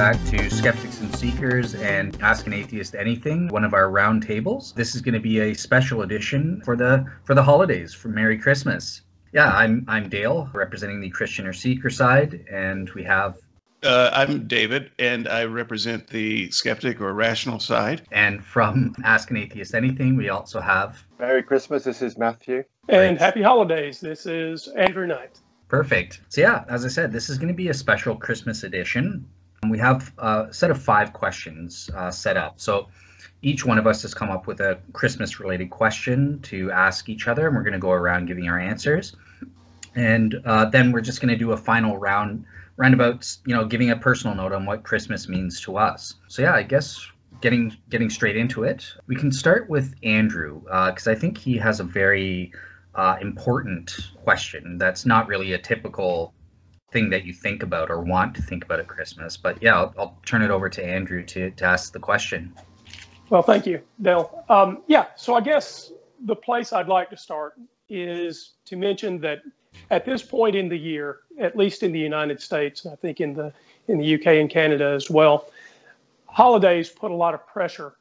back to Skeptics and Seekers and Ask an Atheist Anything, one of our round tables. This is going to be a special edition for the for the holidays for Merry Christmas. Yeah, I'm I'm Dale, representing the Christian or Seeker side, and we have Uh, I'm David, and I represent the skeptic or rational side. and from Ask an Atheist Anything, we also have Merry Christmas. This is Matthew. And happy holidays. This is Andrew Knight. Perfect. So yeah, as I said, this is going to be a special Christmas edition. And we have a set of five questions uh, set up. So each one of us has come up with a Christmas-related question to ask each other, and we're going to go around giving our answers. And uh, then we're just going to do a final round, roundabout, you know, giving a personal note on what Christmas means to us. So yeah, I guess getting getting straight into it, we can start with Andrew because I think he has a very uh, important question that's not really a typical thing that you think about or want to think about at Christmas. But yeah, I'll, I'll turn it over to Andrew to, to ask the question. Well, thank you, Dale. Um, yeah, so I guess the place I'd like to start is to mention that at this point in the year, at least in the United States, and I think in the in the UK and Canada as well, holidays put a lot of pressure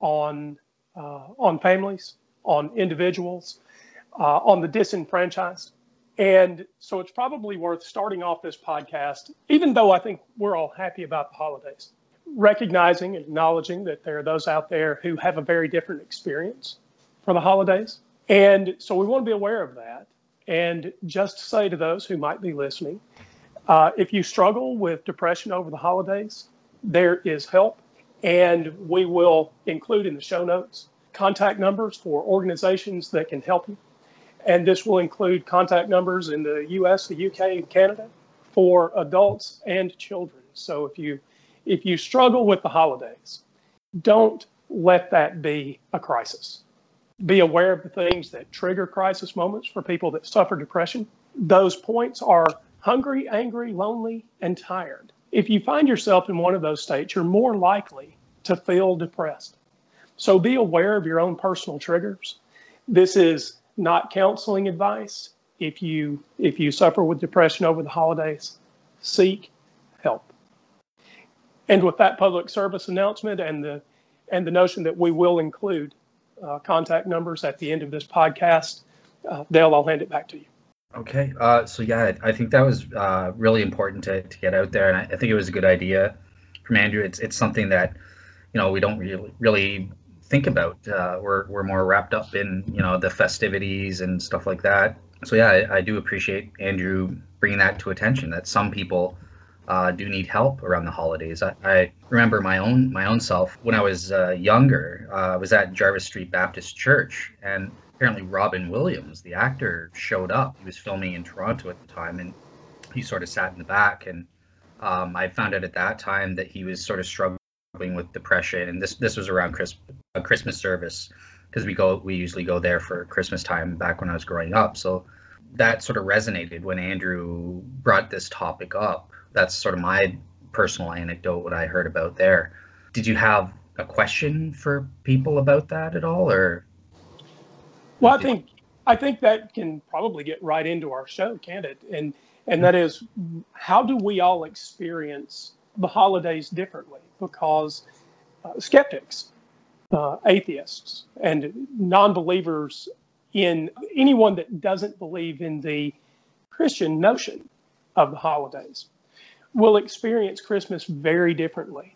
on uh, on families, on individuals, uh, on the disenfranchised. And so it's probably worth starting off this podcast, even though I think we're all happy about the holidays, recognizing and acknowledging that there are those out there who have a very different experience for the holidays. And so we want to be aware of that. And just to say to those who might be listening, uh, if you struggle with depression over the holidays, there is help. And we will include in the show notes contact numbers for organizations that can help you. And this will include contact numbers in the US, the UK, and Canada for adults and children. So if you if you struggle with the holidays, don't let that be a crisis. Be aware of the things that trigger crisis moments for people that suffer depression. Those points are hungry, angry, lonely, and tired. If you find yourself in one of those states, you're more likely to feel depressed. So be aware of your own personal triggers. This is not counseling advice. If you if you suffer with depression over the holidays, seek help. And with that public service announcement and the and the notion that we will include uh, contact numbers at the end of this podcast, uh, Dale, I'll hand it back to you. Okay. Uh, so yeah, I think that was uh, really important to, to get out there, and I, I think it was a good idea from Andrew. It's it's something that you know we don't really really think about. Uh, we're we're more wrapped up in you know the festivities and stuff like that. So yeah, I, I do appreciate Andrew bringing that to attention. That some people uh, do need help around the holidays. I, I remember my own my own self when I was uh, younger. Uh, I was at Jarvis Street Baptist Church, and apparently Robin Williams, the actor, showed up. He was filming in Toronto at the time, and he sort of sat in the back. And um, I found out at that time that he was sort of struggling with depression, and this this was around Chris, a Christmas service because we go we usually go there for Christmas time back when I was growing up. So that sort of resonated when Andrew brought this topic up. That's sort of my personal anecdote what I heard about there. Did you have a question for people about that at all, or? Well, I think I think that can probably get right into our show, can't it? And and that is how do we all experience the holidays differently? Because uh, skeptics, uh, atheists, and non-believers in anyone that doesn't believe in the Christian notion of the holidays will experience Christmas very differently.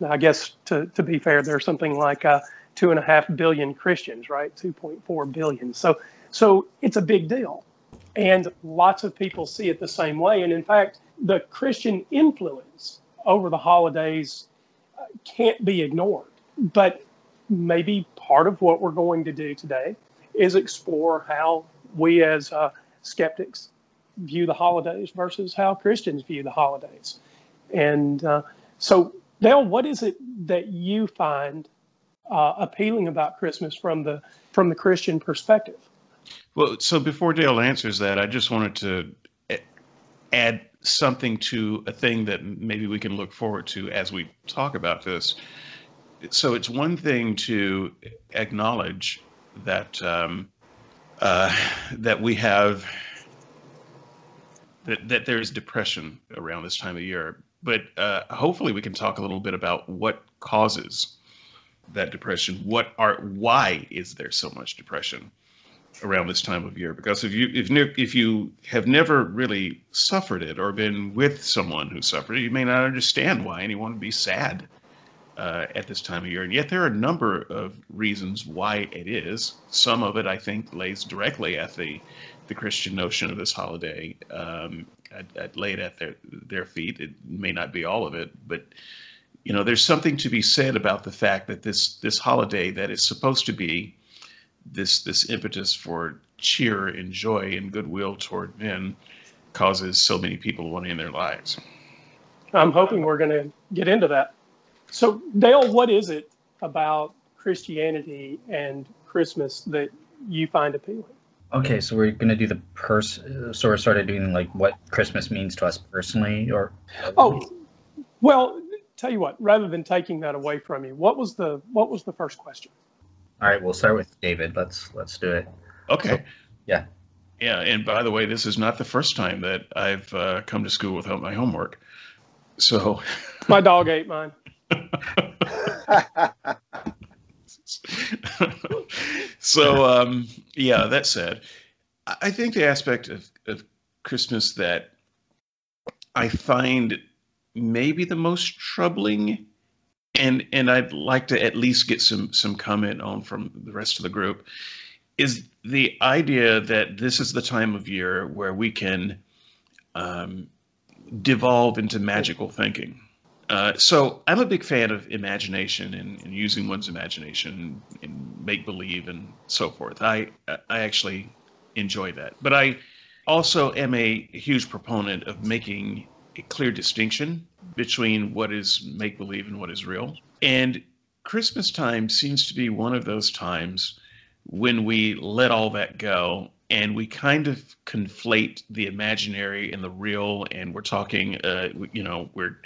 Now, I guess to, to be fair, there's something like uh, two and a half billion Christians, right? 2.4 billion. So, so it's a big deal. And lots of people see it the same way. And in fact, the Christian influence over the holidays uh, can't be ignored. But maybe part of what we're going to do today is explore how we as uh, skeptics view the holidays versus how Christians view the holidays. And uh, so, Dale, what is it that you find uh, appealing about Christmas from the from the Christian perspective? Well, so before Dale answers that, I just wanted to add something to a thing that maybe we can look forward to as we talk about this. so it's one thing to acknowledge that um, uh, that we have that that there's depression around this time of year, but uh, hopefully we can talk a little bit about what causes that depression. What are why is there so much depression around this time of year? Because if you if if you have never really suffered it or been with someone who suffered it, you may not understand why anyone would be sad uh, at this time of year. And yet there are a number of reasons why it is. Some of it, I think, lays directly at the the Christian notion of this holiday. Um, I'd, I'd lay it at their their feet. It may not be all of it, but you know, there's something to be said about the fact that this this holiday that is supposed to be this this impetus for cheer and joy and goodwill toward men causes so many people wanting in their lives. I'm hoping we're going to get into that. So, Dale, what is it about Christianity and Christmas that you find appealing? Okay, so we're gonna do the pers. So we're sort of doing like what Christmas means to us personally, or oh, well, tell you what. Rather than taking that away from you, what was the what was the first question? All right, we'll start with David. Let's let's do it. Okay. So, yeah. Yeah, and by the way, this is not the first time that I've uh, come to school without my homework. So. my dog ate mine. so um, yeah, that said, I think the aspect of, of Christmas that I find maybe the most troubling, and and I'd like to at least get some some comment on from the rest of the group, is the idea that this is the time of year where we can um, devolve into magical thinking. Uh, so I'm a big fan of imagination and, and using one's imagination and make believe and so forth. I I actually enjoy that, but I also am a huge proponent of making a clear distinction between what is make believe and what is real. And Christmas time seems to be one of those times when we let all that go and we kind of conflate the imaginary and the real and we're talking uh, you know we're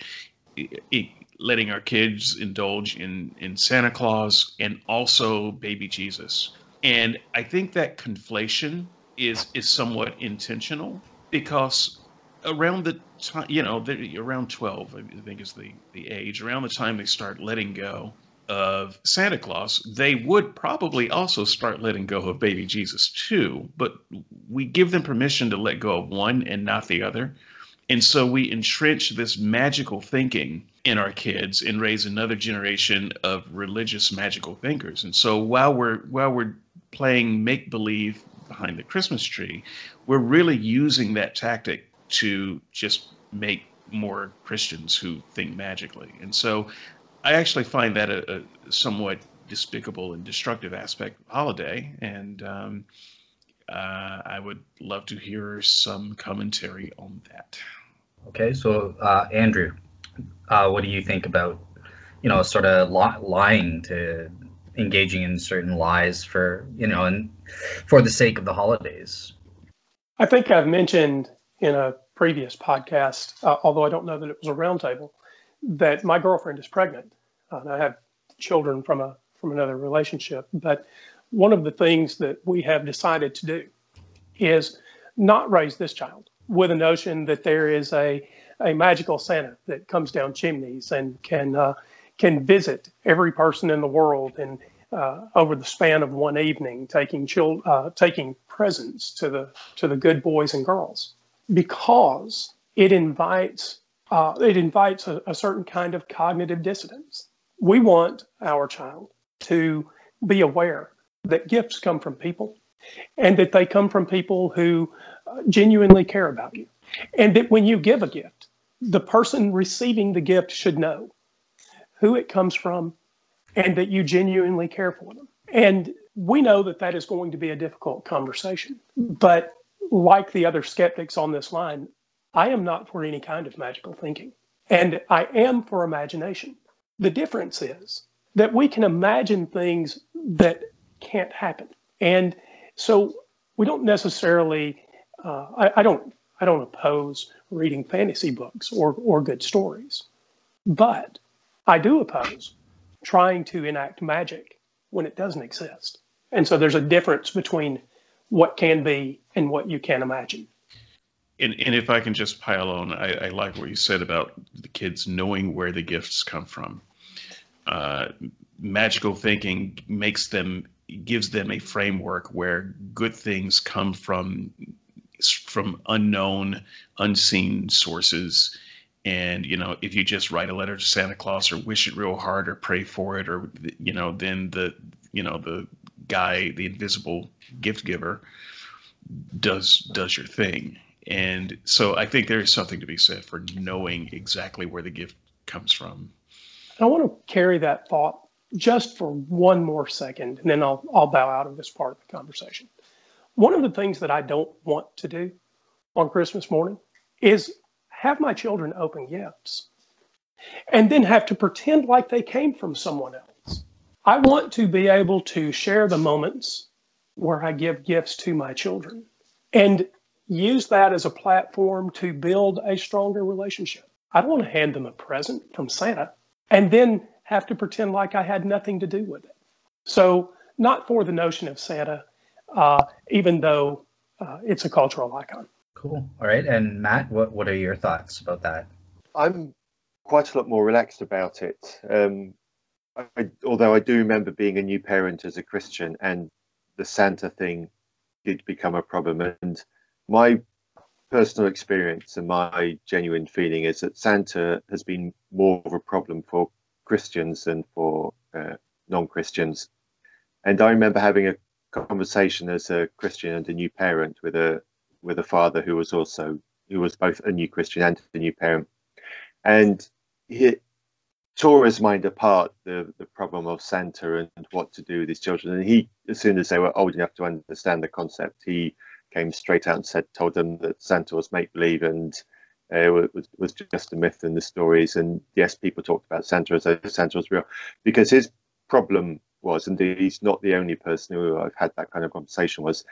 letting our kids indulge in in Santa Claus and also baby Jesus. And I think that conflation is is somewhat intentional because around the time you know around 12 i think is the the age around the time they start letting go of santa claus they would probably also start letting go of baby jesus too but we give them permission to let go of one and not the other and so we entrench this magical thinking in our kids and raise another generation of religious magical thinkers. And so while we're while we're playing make believe behind the Christmas tree, we're really using that tactic to just make more Christians who think magically. And so I actually find that a, a somewhat despicable and destructive aspect of holiday. And um, uh, I would love to hear some commentary on that. Okay, so uh, Andrew, uh, what do you think about, you know, sort of li- lying to engaging in certain lies for, you know, and for the sake of the holidays? I think I've mentioned in a previous podcast, uh, although I don't know that it was a roundtable, that my girlfriend is pregnant, uh, and I have children from a from another relationship. But one of the things that we have decided to do is not raise this child with a notion that there is a a magical Santa that comes down chimneys and can uh, can visit every person in the world and uh, over the span of one evening, taking chil- uh, taking presents to the to the good boys and girls, because it invites uh, it invites a, a certain kind of cognitive dissonance. We want our child to be aware that gifts come from people, and that they come from people who uh, genuinely care about you. And that when you give a gift, the person receiving the gift should know who it comes from and that you genuinely care for them. And we know that that is going to be a difficult conversation. But like the other skeptics on this line, I am not for any kind of magical thinking. And I am for imagination. The difference is that we can imagine things that can't happen. And so we don't necessarily uh, I, I, don't I don't oppose reading fantasy books or or good stories, but I do oppose trying to enact magic when it doesn't exist. And so there's a difference between what can be and what you can imagine. And, and if I can just pile on, I, I like what you said about the kids knowing where the gifts come from. Uh, magical thinking makes them gives them a framework where good things come from from unknown, unseen sources. And you know, if you just write a letter to Santa Claus or wish it real hard or pray for it, or you know, then the you know the guy, the invisible gift giver, does does your thing. And so I think there is something to be said for knowing exactly where the gift comes from. I want to carry that thought just for one more second, and then I'll, I'll bow out of this part of the conversation. One of the things that I don't want to do on Christmas morning is have my children open gifts and then have to pretend like they came from someone else. I want to be able to share the moments where I give gifts to my children and use that as a platform to build a stronger relationship. I don't want to hand them a present from Santa and then have to pretend like I had nothing to do with it. So, not for the notion of Santa, uh, even though uh, it's a cultural icon. Cool. All right. And Matt, what, what are your thoughts about that? I'm quite a lot more relaxed about it. Um, I, although I do remember being a new parent as a Christian and the Santa thing did become a problem. And my personal experience and my genuine feeling is that Santa has been more of a problem for Christians than for uh, non-Christians. And I remember having a conversation as a Christian and a new parent with a with a father who was also who was both a new Christian and a new parent, and he tore his mind apart the the problem of Santa and what to do with his children. And he, as soon as they were old enough to understand the concept, he came straight out and said, told them that Santa was make believe and uh, was was just a myth in the stories. And yes, people talked about Santa as though Santa was real, because his problem was, and he's not the only person who I've had that kind of conversation was,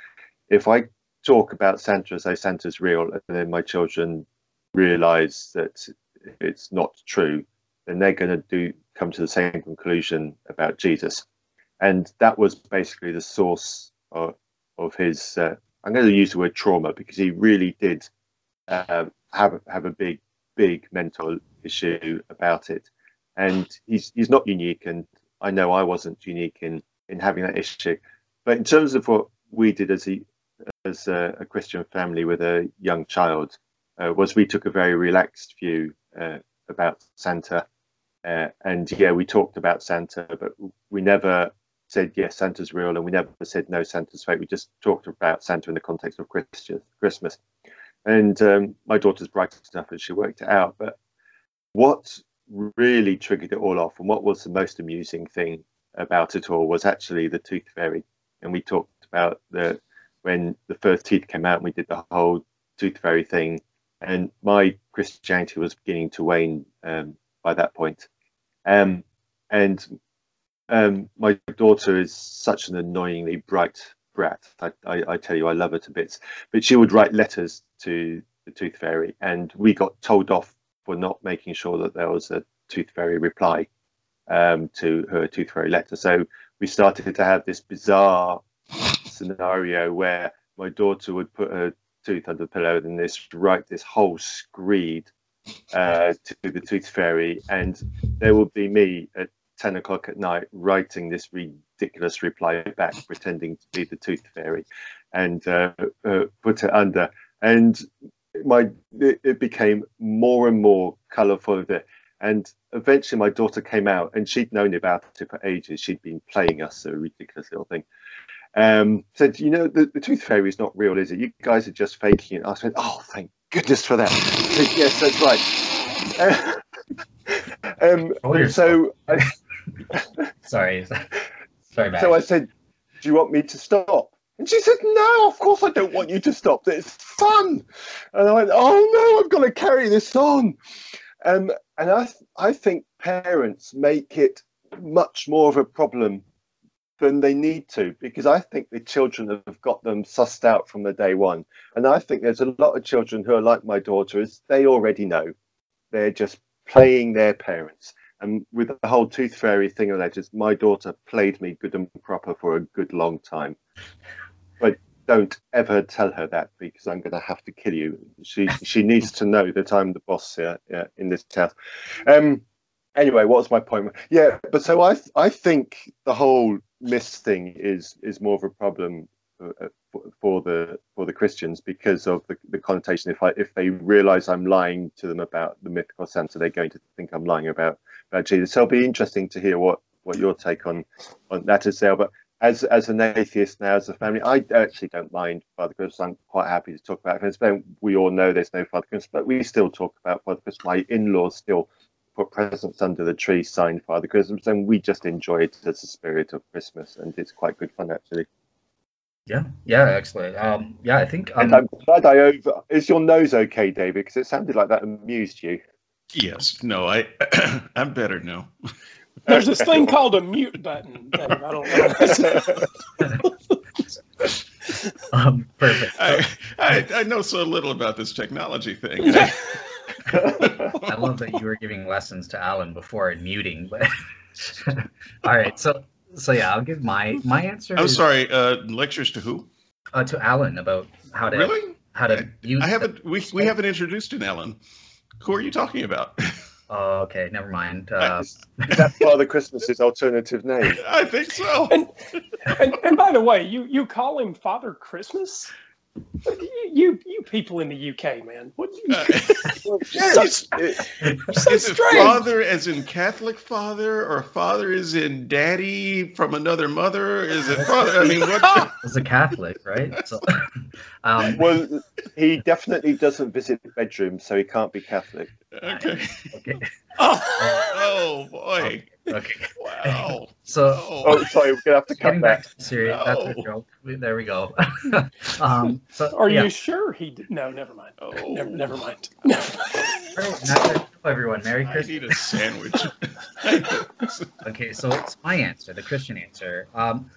if I talk about Santa as though Santa's real, and then my children realise that it's not true, then they're going to do come to the same conclusion about Jesus, and that was basically the source of of his. Uh, I'm going to use the word trauma because he really did uh, have have a big big mental issue about it, and he's he's not unique, and I know I wasn't unique in in having that issue, but in terms of what we did as a as a, a Christian family with a young child, uh, was we took a very relaxed view uh, about Santa, uh, and yeah, we talked about Santa, but we never said yes, Santa's real, and we never said no, Santa's fake. We just talked about Santa in the context of Christian, Christmas. And um, my daughter's bright enough and she worked it out. But what really triggered it all off and what was the most amusing thing about it all was actually the tooth fairy. And we talked about the when the first teeth came out we did the whole tooth fairy thing. And my Christianity was beginning to wane um, by that point. Um, and um, my daughter is such an annoyingly bright brat. I, I, I, tell you, I love her to bits. But she would write letters to the Tooth Fairy, and we got told off for not making sure that there was a Tooth Fairy reply um, to her Tooth Fairy letter. So we started to have this bizarre scenario where my daughter would put her tooth under the pillow and this write this whole screed uh, to the Tooth Fairy, and there would be me at 10 o'clock at night writing this ridiculous reply back, pretending to be the tooth fairy, and uh, uh, put it under. And my it, it became more and more colourful of it. And eventually, my daughter came out, and she'd known about it for ages. She'd been playing us a ridiculous little thing. Um, said, you know, the, the tooth fairy is not real, is it? You guys are just faking it. I said, oh, thank goodness for that. Said, yes, that's right. um, so. Sorry. Sorry, Matt. So I said, Do you want me to stop? And she said, No, of course I don't want you to stop. It's fun. And I went, Oh no, I've got to carry this on. Um, and I, I think parents make it much more of a problem than they need to because I think the children have got them sussed out from the day one. And I think there's a lot of children who are like my daughter, they already know. They're just playing their parents And with the whole tooth fairy thing alleged, my daughter played me good and proper for a good long time. But don't ever tell her that because I'm going to have to kill you. She she needs to know that I'm the boss here yeah, in this house. Um, anyway, what was my point? Yeah, but so I I think the whole myth thing is is more of a problem uh, for, for the for the Christians because of the, the connotation. If I if they realise I'm lying to them about the mythical Santa, they're going to think I'm lying about about Jesus. So it'll be interesting to hear what what your take on on that is there. But as as an atheist now, as a family, I actually don't mind Father Christmas. I'm quite happy to talk about it. We all know there's no Father Christmas, but we still talk about Father Christmas. My in-laws still put presents under the tree, signed Father Christmas, and we just enjoy it as a spirit of Christmas, and it's quite good fun actually. Yeah, yeah, excellent. Um, yeah, I think. Um, and I'm glad I over. Is your nose okay, David? Because it sounded like that amused you. Yes. No, I. I'm better now. There's this thing called a mute button. Dave. I don't know. um, perfect. I, I, I know so little about this technology thing. I love that you were giving lessons to Alan before and muting, but all right. So so yeah, I'll give my my answer. I'm is, sorry. Uh, lectures to who? Uh, to Alan about how to really how to use. I haven't. We we haven't introduced an Alan. Who are you talking about? Oh, okay, never mind. Uh, Is that Father Christmas's alternative name? I think so. And, and and by the way, you you call him Father Christmas? You you people in the UK, man. What? Uh, so, is, so is it father as in Catholic father, or father as in daddy from another mother? Is it father? I mean, what? as a Catholic, right? So, um, Well, he definitely doesn't visit bedrooms, so he can't be Catholic. Okay. okay, Oh oh boy! okay. Wow. So Oh. Oh, sorry, we're gonna have to cut getting back to the serious, that's a joke. There we go. um, so Are yeah. you sure he? Did? No, never mind. Oh. Never, never mind. Never mind. All right, everyone, Merry I Christmas. need a sandwich. Okay, so it's my answer, the Christian answer. Um,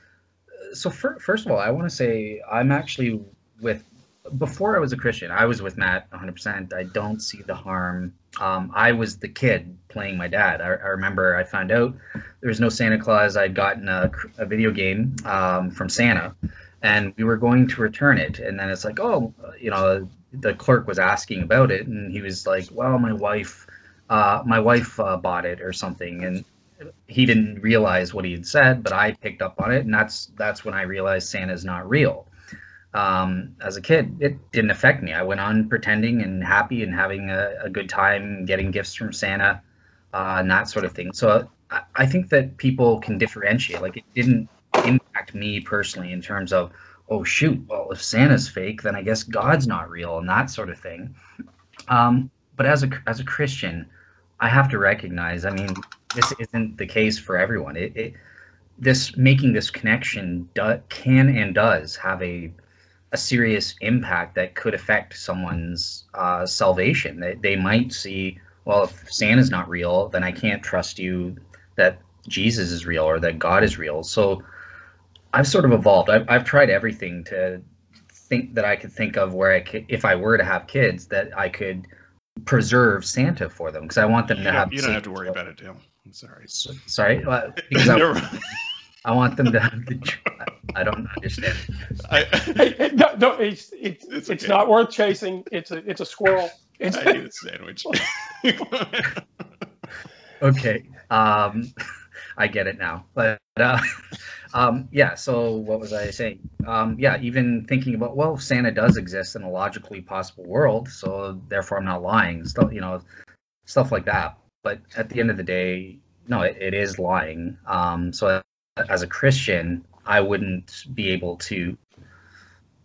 so fir- first of all, I want to say I'm actually with. Before I was a Christian, I was with Matt 100%. I don't see the harm. Um, I was the kid playing my dad. I, I remember I found out there was no Santa Claus. I'd gotten a, a video game um, from Santa, and we were going to return it. And then it's like, oh, you know, the clerk was asking about it, and he was like, well, my wife, uh, my wife uh, bought it or something, and he didn't realize what he had said, but I picked up on it, and that's that's when I realized Santa's not real. Um, as a kid, it didn't affect me. I went on pretending and happy and having a, a good time, getting gifts from Santa, uh, and that sort of thing. So I, I think that people can differentiate. Like it didn't impact me personally in terms of, oh shoot, well if Santa's fake, then I guess God's not real and that sort of thing. Um, but as a as a Christian, I have to recognize. I mean, this isn't the case for everyone. It, it this making this connection do, can and does have a a serious impact that could affect someone's uh, salvation. They, they might see, well, if Santa's not real, then I can't trust you that Jesus is real or that God is real. So I've sort of evolved. I've, I've tried everything to think that I could think of where I could, if I were to have kids, that I could preserve Santa for them because I want them You to have. you don't have to worry about it, Dale. I'm sorry. Sorry, uh, because I, Never mind. I want them to have the. I don't understand. I, Hey, hey, no, no, it's it's It's it's, okay. not worth chasing. It's a it's a squirrel. It's, I need a sandwich. Okay, um, I get it now. But uh, um, yeah, so what was I saying? Um, yeah, even thinking about well, Santa does exist in a logically possible world, so therefore I'm not lying. Stuff, you know, stuff like that. But at the end of the day, no, it, it is lying. Um, so as a Christian, I wouldn't be able to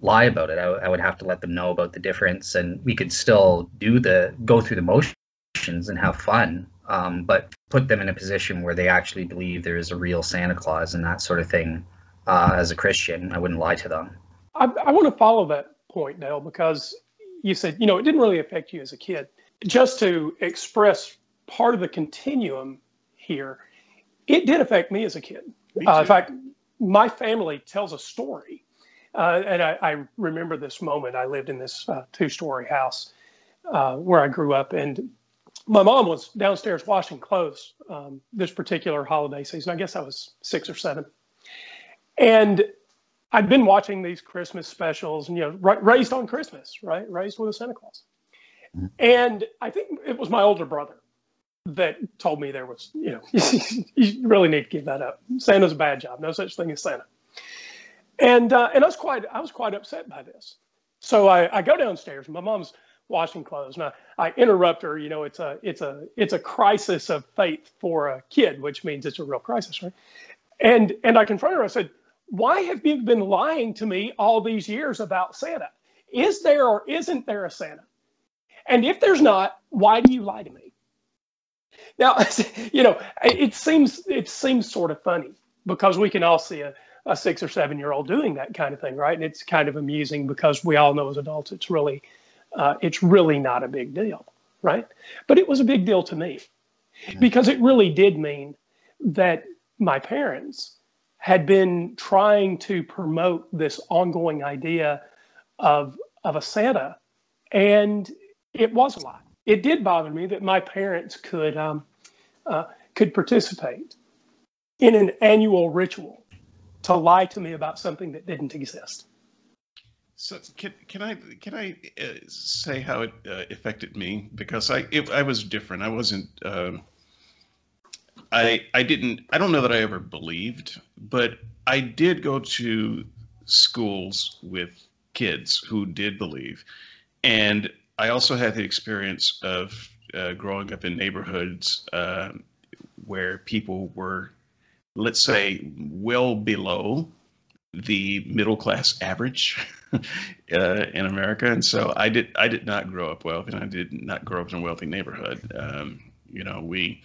lie about it. I, I would have to let them know about the difference, and we could still do the go through the motions and have fun, um, but put them in a position where they actually believe there is a real Santa Claus and that sort of thing. Uh, as a Christian, I wouldn't lie to them. I, I want to follow that point, Dale, because you said, you know, it didn't really affect you as a kid. Just to express part of the continuum here, it did affect me as a kid. Me Uh, in fact, my family tells a story. Uh, and I, I remember this moment. I lived in this uh, two story house uh, where I grew up. And my mom was downstairs washing clothes um, this particular holiday season. I guess I was six or seven, and I'd been watching these Christmas specials, and you know, raised on Christmas, right? Raised with a Santa Claus, mm-hmm. and I think it was my older brother that told me there was, you know, you really need to give that up. Santa's a bad job. No such thing as Santa. And uh, and I was quite I was quite upset by this. So I, I go downstairs. My mom's washing clothes, and I, I interrupt her. You know, it's a it's a it's a crisis of faith for a kid, which means it's a real crisis, right? And and I confront her. I said, "Why have you been lying to me all these years about Santa? Is there or isn't there a Santa? And if there's not, why do you lie to me?" Now, you know, it seems it seems sort of funny because we can all see a a six or seven year old doing that kind of thing, right? And it's kind of amusing because we all know as adults it's really uh, it's really not a big deal, right? But it was a big deal to me because it really did mean that my parents had been trying to promote this ongoing idea of of a Santa, and it was a lie. It did bother me that my parents could um, uh, could participate in an annual ritual to lie to me about something that didn't exist. So can can I can I uh, say how it uh, affected me because I it, I was different. I wasn't. Um, I I didn't. I don't know that I ever believed, but I did go to schools with kids who did believe, and I also had the experience of uh, growing up in neighborhoods uh, where people were let's say, well below the middle class average uh, in America. And so I did I did not grow up wealthy, and I did not grow up in a wealthy neighborhood. Um, you know, we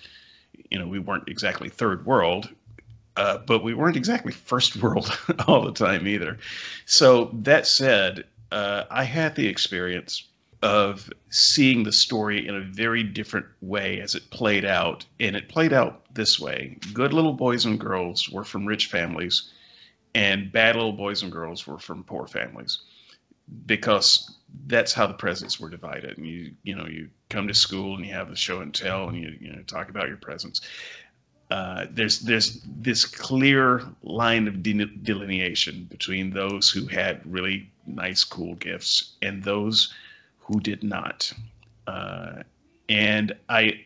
you know we weren't exactly third world. Uh, but we weren't exactly first world all the time either. So that said, uh, I had the experience of seeing the story in a very different way as it played out. And it played out this way good little boys and girls were from rich families, and bad little boys and girls were from poor families because that's how the presents were divided. And you, you know, you come to school and you have the show and tell and you, you know, talk about your presents. Uh, there's there's this clear line of delineation between those who had really nice, cool gifts and those who did not. Uh, and I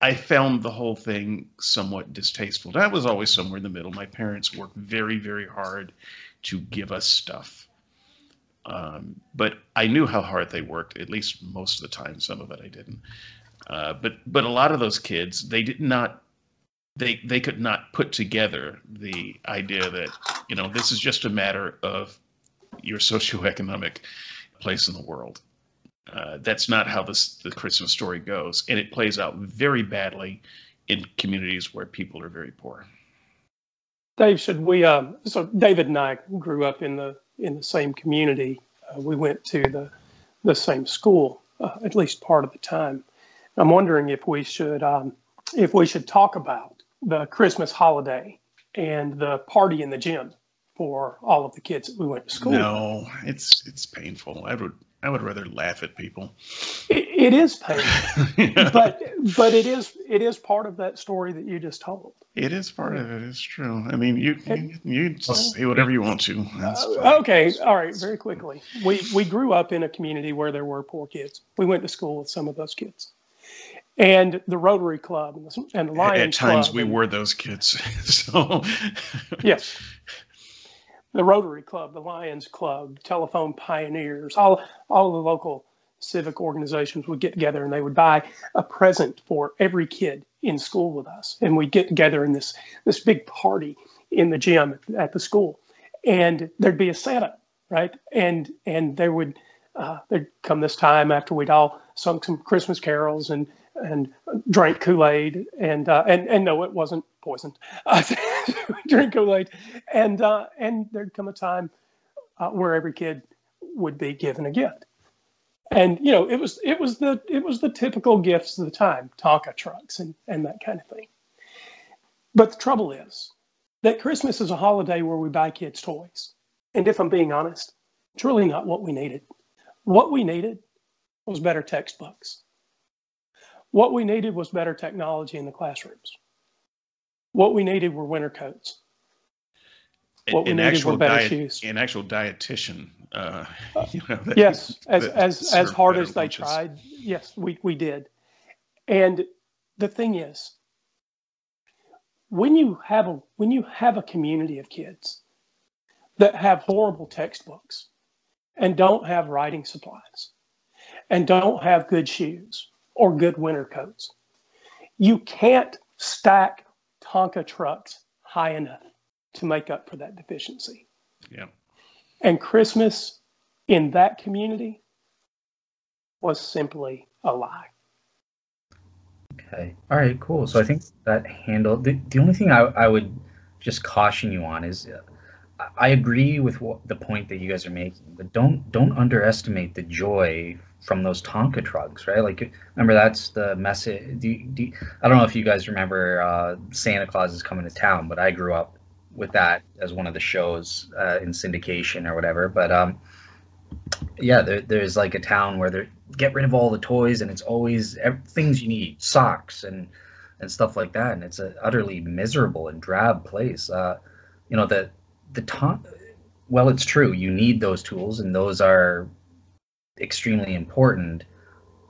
I found the whole thing somewhat distasteful. That was always somewhere in the middle. My parents worked very, very hard to give us stuff. Um, but I knew how hard they worked, at least most of the time. Some of it I didn't. Uh, but but a lot of those kids, they did not they they could not put together the idea that you know this is just a matter of your socioeconomic place in the world uh, that's not how this the Christmas story goes, and it plays out very badly in communities where people are very poor. Dave, should we? Um, so David and I grew up in the in the same community. Uh, we went to the the same school uh, at least part of the time. I'm wondering if we should um, if we should talk about the Christmas holiday and the party in the gym for all of the kids that we went to school. No, it's it's painful. I would I would rather laugh at people. it, it is painful, yeah. but but it is it is part of that story that you just told. It is part of it. It's true. I mean, you you, you say whatever you want to. Uh, okay, all right. Very quickly, we we grew up in a community where there were poor kids. We went to school with some of those kids, and the Rotary Club and the, and the Lions. At times, Club we and, were those kids. so yes, the Rotary Club, the Lions Club, Telephone Pioneers, all all the local civic organizations would get together and they would buy a present for every kid in school with us, and we'd get together in this this big party in the gym at the school, and there'd be a Santa, right? And and there would uh, there'd come this time after we'd all sung some Christmas carols and and drank Kool Aid and uh, and and no, it wasn't poisoned. Drink Kool Aid, and uh, and there'd come a time uh, where every kid would be given a gift, and you know it was it was the it was the typical gifts of the time, Tonka trucks and and that kind of thing. But the trouble is that Christmas is a holiday where we buy kids toys, and if I'm being honest, it's really not what we needed. What we needed was better textbooks What we needed was better technology in the classrooms. What we needed were winter coats. What we needed were better diet, shoes. an actual dietitian. Uh, you know, that- Yes, as as as hard as they lunches. tried, yes, we we did. And the thing is, when you have a when you have a community of kids that have horrible textbooks and don't have writing supplies and don't have good shoes or good winter coats, you can't stack Tonka trucks high enough to make up for that deficiency. Yeah. And Christmas in that community was simply a lie. Okay. All right. Cool. So I think that handle. The, the only thing I, I would just caution you on is, uh, I- I agree with what, the point that you guys are making, but don't don't underestimate the joy from those Tonka trucks, right? Like, remember that's the message. Do, do, I don't know if you guys remember uh, Santa Claus is coming to town, but I grew up with that as one of the shows uh, in syndication or whatever. But um, yeah, there, there's like a town where they get rid of all the toys and it's always things you need, socks and and stuff like that. And it's an utterly miserable and drab place. Uh, you know the the ton. Well, it's true. You need those tools, and those are extremely important.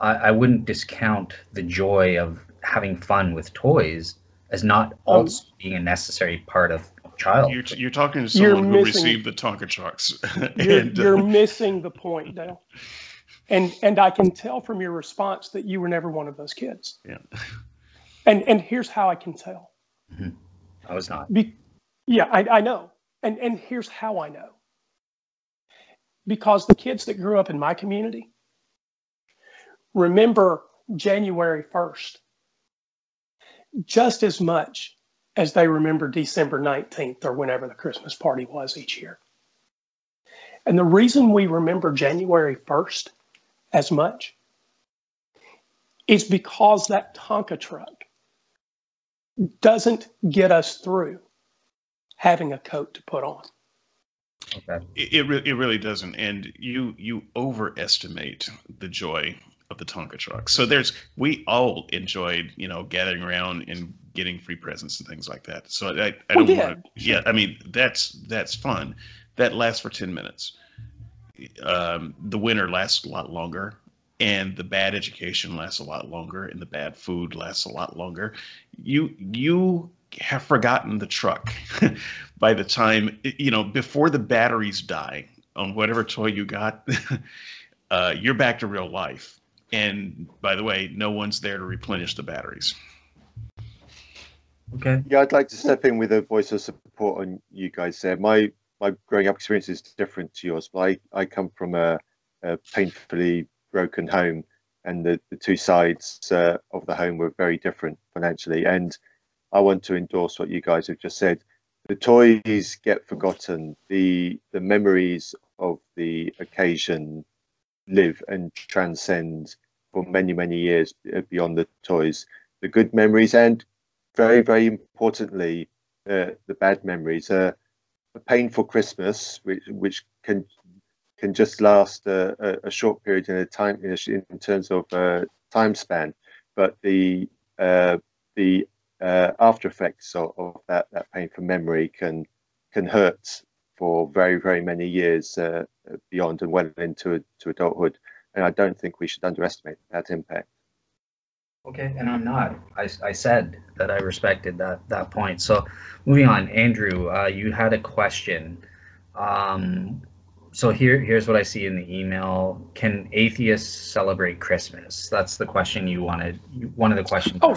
I, I wouldn't discount the joy of having fun with toys as not also being a necessary part of child. You're, you're talking to You're someone who received the Tonka trucks. You're, and, uh, you're missing the point, Dale. And and I can tell from your response that you were never one of those kids. Yeah. And and here's how I can tell. I was not. Be, yeah, I, I know. And and here's how I know. Because the kids that grew up in my community remember January 1st just as much as they remember December 19th or whenever the Christmas party was each year. And the reason we remember January 1st as much is because that Tonka truck doesn't get us through having a coat to put on. Okay. It it, re- it really doesn't, and you you overestimate the joy of the Tonka truck. So there's we all enjoyed you know gathering around and getting free presents and things like that. So I I don't want did. to yeah I mean that's that's fun. That lasts for ten minutes. Um, the winter lasts a lot longer, and the bad education lasts a lot longer, and the bad food lasts a lot longer. You you have forgotten the truck by the time you know before the batteries die on whatever toy you got uh, you're back to real life and by the way no one's there to replenish the batteries Okay. Yeah, I'd like to step in with a voice of support on you guys there. My my growing up experience is different to yours, but I, I come from a, a painfully broken home, and the, the two sides uh, of the home were very different financially. And I want to endorse what you guys have just said. The toys get forgotten. The the memories of the occasion live and transcend for many many years uh, beyond the toys. The good memories and very, very importantly, uh, the bad memories. Uh, a painful Christmas, which which can can just last a, a, short period in a time in, in terms of uh, time span, but the uh, the uh, after effects of, of that, that painful memory can can hurt for very very many years uh, beyond and well into to adulthood, and I don't think we should underestimate that impact. Okay, and I'm not. I, I said that I respected that that point. So, moving on, Andrew, uh, you had a question. Um, so here here's what I see in the email. Can atheists celebrate Christmas? That's the question you wanted. One of the questions. Oh,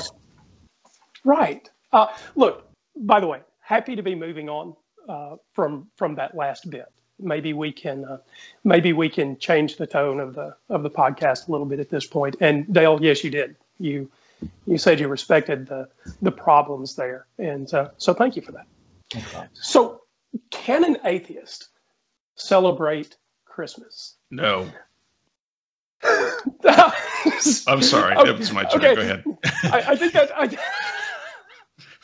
right. Uh, look, by the way, happy to be moving on uh, from from that last bit. Maybe we can uh, maybe we can change the tone of the of the podcast a little bit at this point. And Dale, yes, you did. You you said you respected the the problems there, and uh, so thank you for that. Okay. So, can an atheist celebrate Christmas? no I'm i'm sorry that was my turn Okay. go ahead I, I think that I,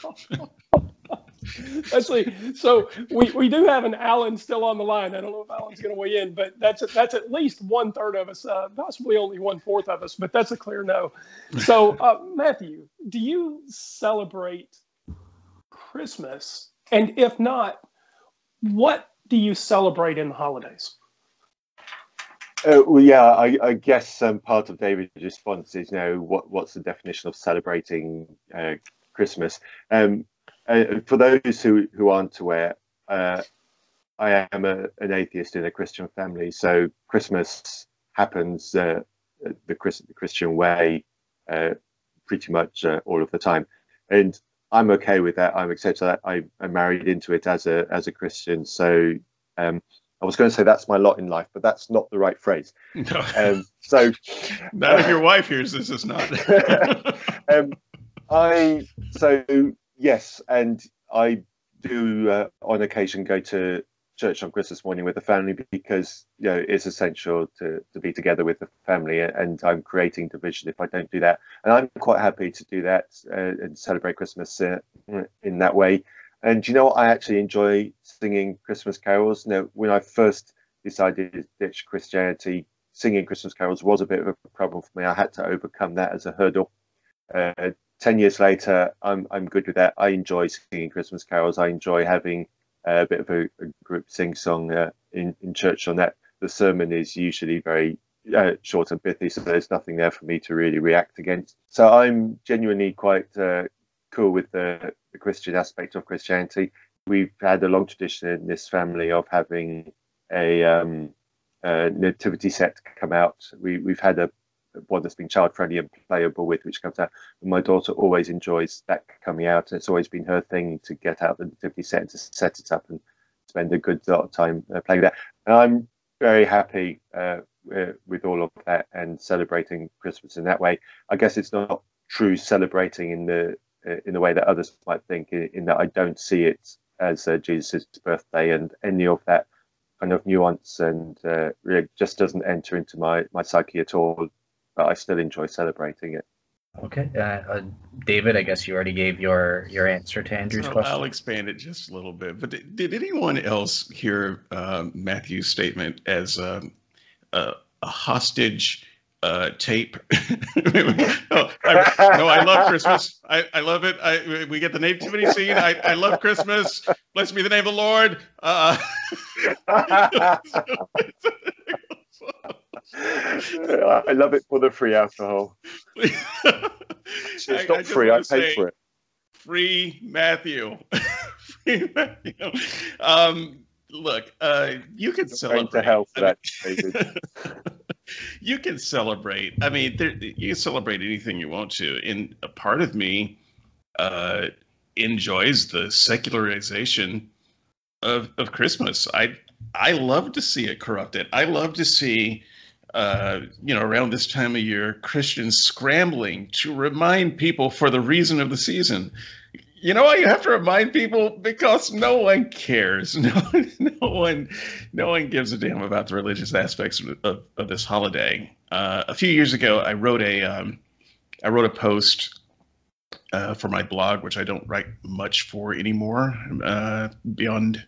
Let's see. So we, we do have an Alan still on the line. I don't know if Alan's going to weigh in, but that's that's at least one third of us, uh, possibly only one fourth of us, but that's a clear no. So uh, Matthew, do you celebrate Christmas? And if not, what do you celebrate in the holidays? Uh, well, yeah, I, I guess um, part of David's response is, you know, what what's the definition of celebrating uh, Christmas? Um, uh, for those who, who aren't aware, uh, I am a, an atheist in a Christian family, so Christmas happens uh, the, Chris, the, Christian way uh, pretty much all of the time, and I'm okay with that. I'm accepting that. I, am married into it as a as a Christian, so um, I was going to say that's my lot in life, but that's not the right phrase. No. Um, so, not if your wife hears this, is not. um, I so yes, and I do uh, on occasion go to church on Christmas morning with the family because you know it's essential to to be together with the family, and I'm creating division if I don't do that. And I'm quite happy to do that uh, and celebrate Christmas uh, in that way. And you know? I actually enjoy singing Christmas carols. Now, when I first decided to ditch Christianity, singing Christmas carols was a bit of a problem for me. I had to overcome that as a hurdle. Uh, Ten years later, I'm I'm good with that. I enjoy singing Christmas carols. I enjoy having a bit of a, a group sing song uh, in in church on that. The sermon is usually very uh, short and pithy, so there's nothing there for me to really react against. So I'm genuinely quite uh, cool with the, the Christian aspect of Christianity. We've had a long tradition in this family of having a, um, nativity set come out. We, we've had a one that's been child friendly and playable with, which comes out. My daughter always enjoys that coming out. It's always been her thing to get out the nativity set and to set it up and spend a good lot of time uh, playing that. And I'm very happy uh, with all of that and celebrating Christmas in that way. I guess it's not true celebrating in the uh, in the way that others might think, in, that I don't see it as uh, Jesus' birthday and any of that kind of nuance and uh, really just doesn't enter into my, my psyche at all. But I still enjoy celebrating it. Okay, uh, uh, David. I guess you already gave your your answer to Andrew's so question. I'll expand it just a little bit. But did, did anyone else hear uh, Matthew's statement as um, a hostage uh, tape. no, I, no, I love Christmas. I, I love it. I, we get the nativity scene. I, I love Christmas. Blessed be the name of the Lord. Uh, I love it for the free alcohol. it's not I, free. I pay for it. Free Matthew. free Matthew. Um, look, uh, you can celebrate. To hell for that, David you can celebrate. I mean, there, you can celebrate anything you want to. And a part of me uh, enjoys the secularization of of Christmas. I I love to see it corrupted. I love to see. Uh, you know, around this time of year, Christians scrambling to remind people for the reason of the season you know? You have to remind people because no one cares. No, no one, no one gives a damn about the religious aspects of, of, of this holiday. Uh, a few years ago, I wrote a, um, I wrote a post uh, for my blog, which I don't write much for anymore, uh, beyond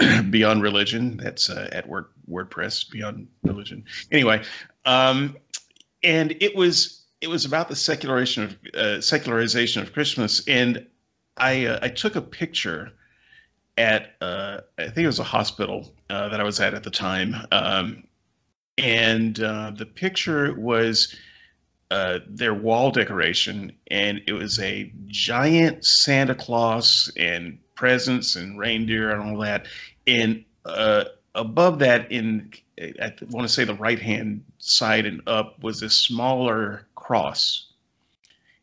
beyond religion. That's uh, at word, WordPress, beyond religion. Anyway, um, and it was it was about the secularization of uh, secularization of Christmas, and I uh, I took a picture at uh, I think it was a hospital uh, that I was at at the time, um, and uh, the picture was uh, their wall decoration, and it was a giant Santa Claus and presents and reindeer and all that, and uh, above that in I want to say the right hand side and up was a smaller cross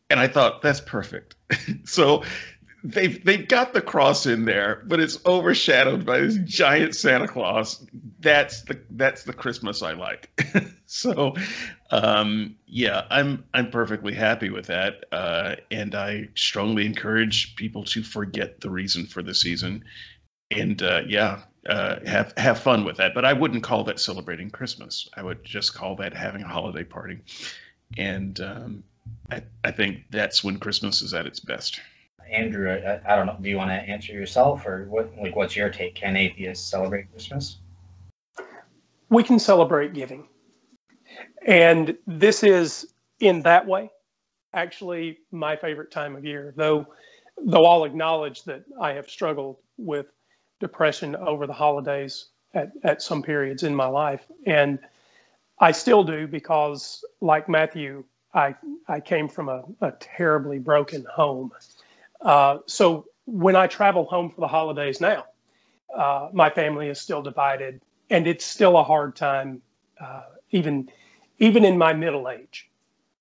and I thought that's perfect. so they've they've got the cross in there, but it's overshadowed by this giant Santa Claus. That's the that's the Christmas I like. so, um, yeah, I'm I'm perfectly happy with that, uh, and I strongly encourage people to forget the reason for the season, and uh, yeah, uh, have have fun with that. But I wouldn't call that celebrating Christmas. I would just call that having a holiday party, and um, I I think that's when Christmas is at its best. Andrew, I, I, don't know. Do you want to answer yourself, or what? Like, what's your take? Can atheists celebrate Christmas? We can celebrate giving, and this is in that way actually my favorite time of year. Though, though I'll acknowledge that I have struggled with depression over the holidays at, at some periods in my life, and I still do because, like Matthew, I I came from a, a terribly broken home. Uh, so when I travel home for the holidays now, uh, my family is still divided, and it's still a hard time, uh, even even in my middle age.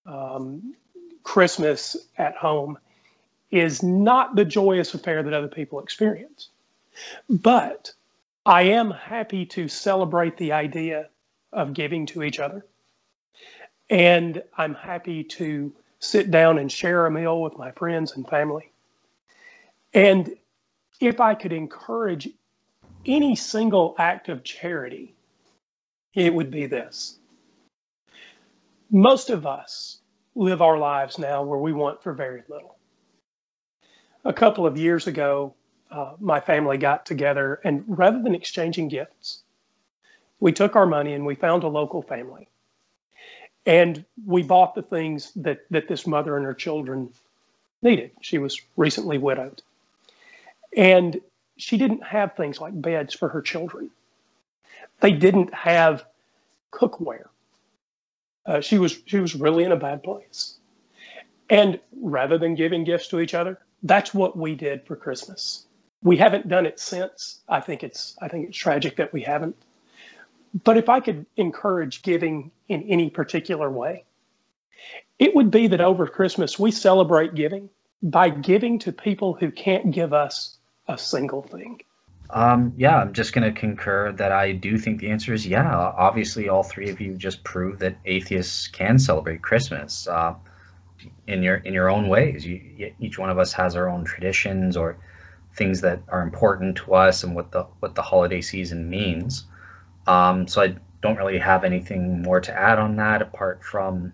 Um, Christmas at home is not the joyous affair that other people experience, but I am happy to celebrate the idea of giving to each other. And I'm happy to sit down and share a meal with my friends and family. And if I could encourage any single act of charity, it would be this. Most of us live our lives now where we want for very little. A couple of years ago, uh, my family got together and rather than exchanging gifts, we took our money and we found a local family. And we bought the things that, that this mother and her children needed. She was recently widowed. And she didn't have things like beds for her children. They didn't have cookware. Uh, she was she was really in a bad place. And rather than giving gifts to each other, that's what we did for Christmas. We haven't done it since. I think it's I think it's tragic that we haven't. But if I could encourage giving in any particular way, it would be that over Christmas we celebrate giving by giving to people who can't give us a single thing. Um, yeah, I'm just going to concur that I do think the answer is yeah. Obviously, all three of you just proved that atheists can celebrate Christmas uh, in your in your own ways. You, each one of us has our own traditions or things that are important to us and what the what the holiday season means. Um, so I don't really have anything more to add on that apart from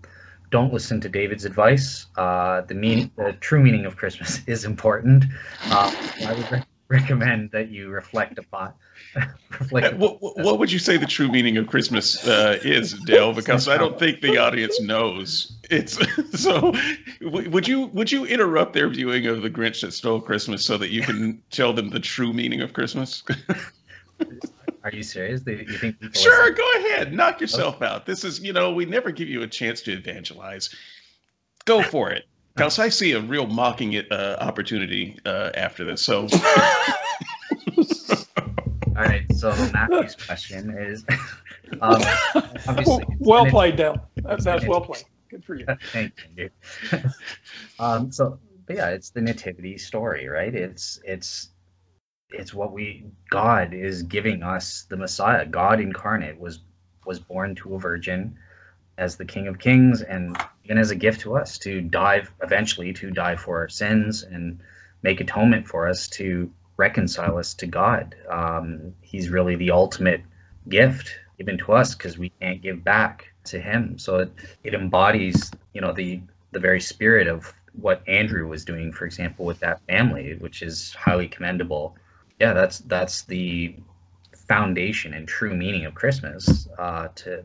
don't listen to David's advice. Uh, the the true meaning of Christmas is important. Uh, I would recommend that you reflect upon. reflect what, what, would you say the true meaning of Christmas uh, is, Dale? Because I don't think the audience knows. It's so. Would you would you interrupt their viewing of the Grinch that stole Christmas so that you can tell them the true meaning of Christmas? Are you serious? Do you think? Sure, listen? go ahead. Knock yourself okay. out. This is, you know, we never give you a chance to evangelize. Go for it. Because I see a real mocking uh, opportunity uh, after this. So. All right. So Matthew's question is, um, obviously, well played, Dale. That's, that's well played. Good for you. Thank you. um, so, but yeah, it's the nativity story, right? It's it's it's what we God is giving us the Messiah. God incarnate was was born to a virgin as the King of Kings and and as a gift to us to die eventually to die for our sins and make atonement for us to reconcile us to God. Um, he's really the ultimate gift given to us because we can't give back to Him. So it, it embodies, you know, the the very spirit of what Andrew was doing, for example, with that family, which is highly commendable. Yeah, that's that's the foundation and true meaning of Christmas uh, to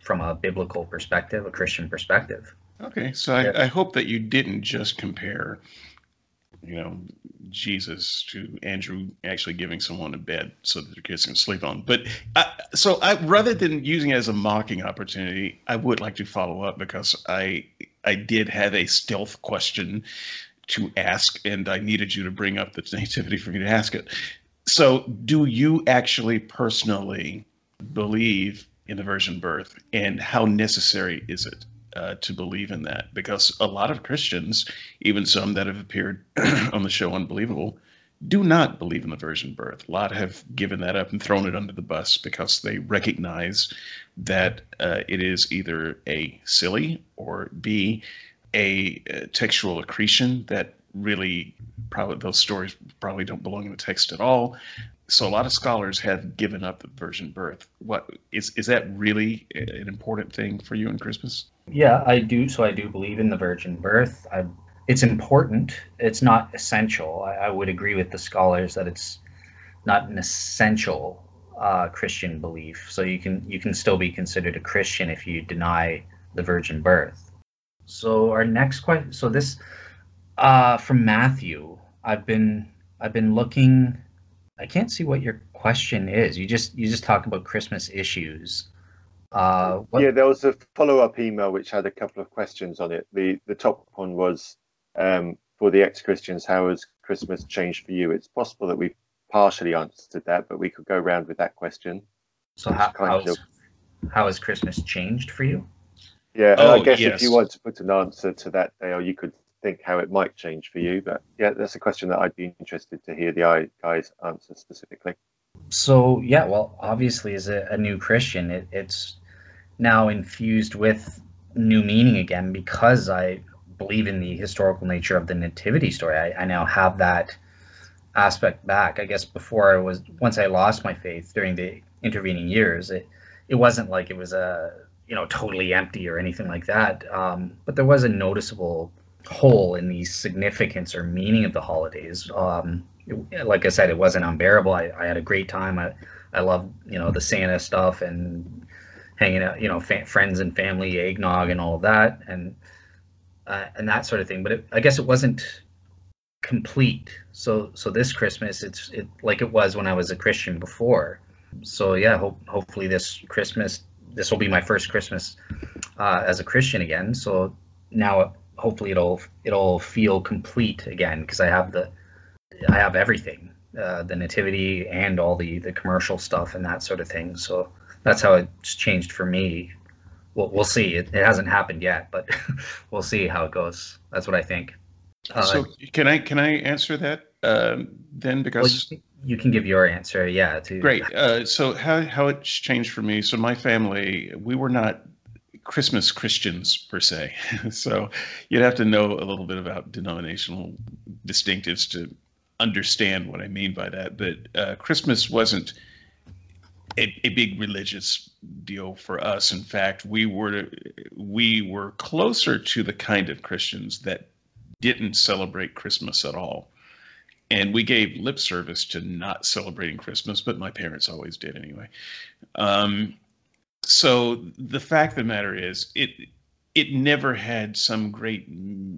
from a biblical perspective, a Christian perspective. Okay, so I, I hope that you didn't just compare, you know, Jesus to Andrew actually giving someone a bed so that their kids can sleep on. But I, so I, rather than using it as a mocking opportunity, I would like to follow up because I I did have a stealth question to ask, and I needed you to bring up the nativity for me to ask it. So, do you actually personally believe in the virgin birth, and how necessary is it uh, to believe in that? Because a lot of Christians, even some that have appeared on the show Unbelievable, do not believe in the virgin birth. A lot have given that up and thrown it under the bus because they recognize that uh, it is either a silly or b a, textual accretion that really probably those stories probably don't belong in the text at all so a lot of scholars have given up the virgin birth. What is is that really an important thing for you in Christmas? Yeah, I do. So I do believe in the virgin birth. I it's important. It's not essential. I, I, would agree with the scholars that it's not an essential uh, Christian belief. So you can you can still be considered a Christian if you deny the virgin birth. So our next question. So this uh, from Matthew. I've been I've been looking. I can't see what your question is. You just you just talk about Christmas issues. Uh, what... Yeah, there was a follow up email which had a couple of questions on it. The the top one was um, for the ex Christians, how has Christmas changed for you? It's possible that we've partially answered that, but we could go around with that question. So how, of... how has Christmas changed for you? Yeah, oh, I guess yes. if you want to put an answer to that, Dale, you could think how it might change for you. But yeah, that's a question that I'd be interested to hear the guys answer specifically. So yeah, well, obviously, as a, a new Christian, it, it's now infused with new meaning again because I believe in the historical nature of the nativity story. I, I now have that aspect back. I guess before I was once I lost my faith during the intervening years, it it wasn't like it was a you know totally empty or anything like that. Um, but there was a noticeable hole in the significance or meaning of the holidays. Um, it, like I said, it wasn't unbearable. I, I had a great time. I I love you know the Santa stuff and hanging out, you know, fa- friends and family, eggnog and all that, and uh, and that sort of thing. But it, I guess it wasn't complete. So so this Christmas, it's it like it was when I was a Christian before. So yeah, hope, hopefully this Christmas, this will be my first Christmas uh, as a Christian again. So now hopefully it'll it'll feel complete again because I have the I have everything, uh, the nativity and all the the commercial stuff and that sort of thing. So that's how it's changed for me. We'll, we'll see. It, it hasn't happened yet, but we'll see how it goes. That's what I think. Uh, so can I can I answer that um, then? Because well, you, can give your answer. Yeah. To, great. Uh, so how how it's changed for me? So my family, we were not Christmas Christians per se. so you'd have to know a little bit about denominational distinctives to understand what I mean by that. But uh, Christmas wasn't a, a, big religious deal for us. In fact, we were we were closer to the kind of Christians that didn't celebrate Christmas at all. And we gave lip service to not celebrating Christmas, but my parents always did anyway. Um, so the fact of the matter is, it it never had some great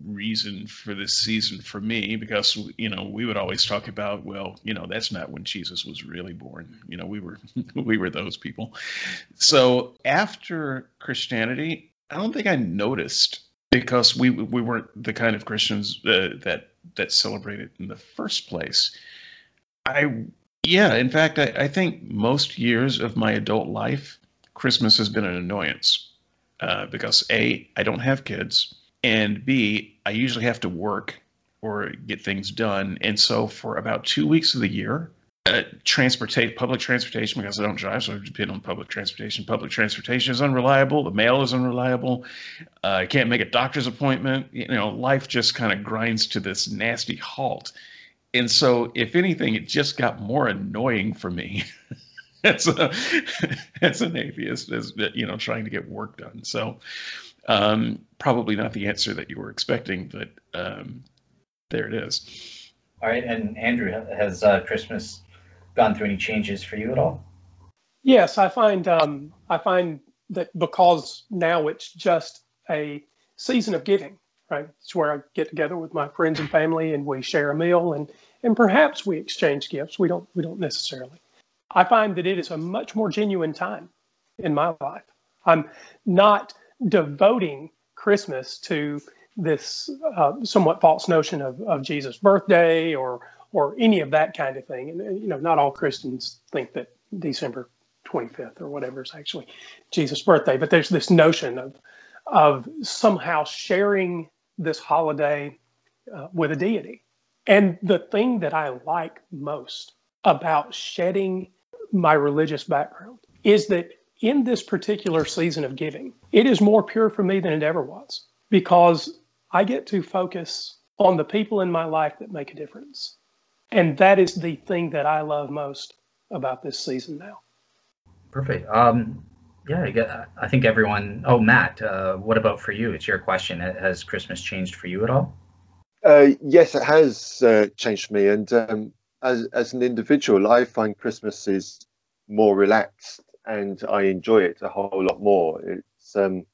reason for this season for me because you know we would always talk about well you know that's not when jesus was really born you know we were we were those people so after christianity i don't think i noticed because we we weren't the kind of Christians uh, that that celebrated in the first place. I yeah, in fact, I, I think most years of my adult life, Christmas has been an annoyance uh, because a I don't have kids, and b I usually have to work or get things done, and so for about two weeks of the year, uh, transportate public transportation because I don't drive, so I depend on public transportation. Public transportation is unreliable. The mail is unreliable. Uh, I can't make a doctor's appointment. You know, life just kind of grinds to this nasty halt. And so, if anything, it just got more annoying for me as a as an atheist, as you know, trying to get work done. So, um, probably not the answer that you were expecting, but um, there it is. All right, and Andrew, has uh, Christmas gone through any changes for you at all? Yes, I find um, I find that because now it's just a season of giving, right? It's where I get together with my friends and family and we share a meal and and perhaps we exchange gifts. We don't we don't necessarily. I find that it is a much more genuine time in my life. I'm not devoting Christmas to this uh, somewhat false notion of, of Jesus' birthday or or any of that kind of thing. And, you know, not all Christians think that December 25th or whatever is actually Jesus' birthday, but there's this notion of, of somehow sharing this holiday uh, with a deity. And the thing that I like most about shedding my religious background is that in this particular season of giving, it is more pure for me than it ever was because I get to focus on the people in my life that make a difference. And that is the thing that I love most about this season now. Perfect. Um, yeah, I, get, I think everyone. Oh, Matt, uh, what about for you? It's your question. Has Christmas changed for you at all? Uh, yes, it has uh, changed me, and um, as as an individual, I find Christmas is more relaxed, and I enjoy it a whole lot more. It's um,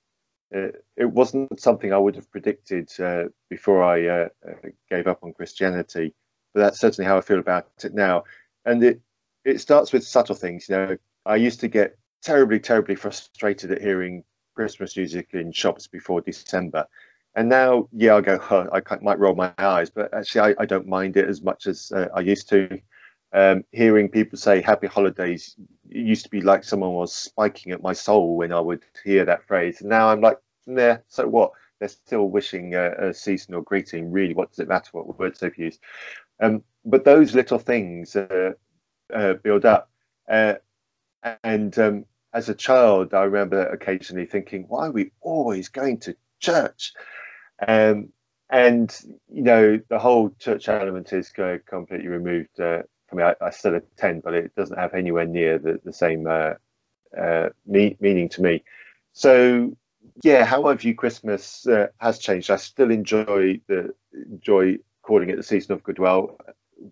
it, it wasn't something I would have predicted uh, before I uh, uh, gave up on Christianity, but that's certainly how I feel about it now. And it it starts with subtle things. You know, I used to get terribly, terribly frustrated at hearing Christmas music in shops before December. And now, yeah, I go, huh, I might roll my eyes, but actually, I, I don't mind it as much as uh, I used to. Um, hearing people say happy holidays it used to be like someone was spiking at my soul when I would hear that phrase. And now I'm like, nah, so what? They're still wishing a, a seasonal greeting. Really, what does it matter what words they've used? Um, but those little things uh, uh, build up. Uh, and um, as a child, I remember occasionally thinking, why are we always going to church? Um, and, you know, the whole church element is completely removed uh, from me. I, I, still attend, but it doesn't have anywhere near the, the same uh, uh, me- meaning to me. So, yeah, how I view Christmas has changed. I still enjoy the enjoy calling it the season of goodwill.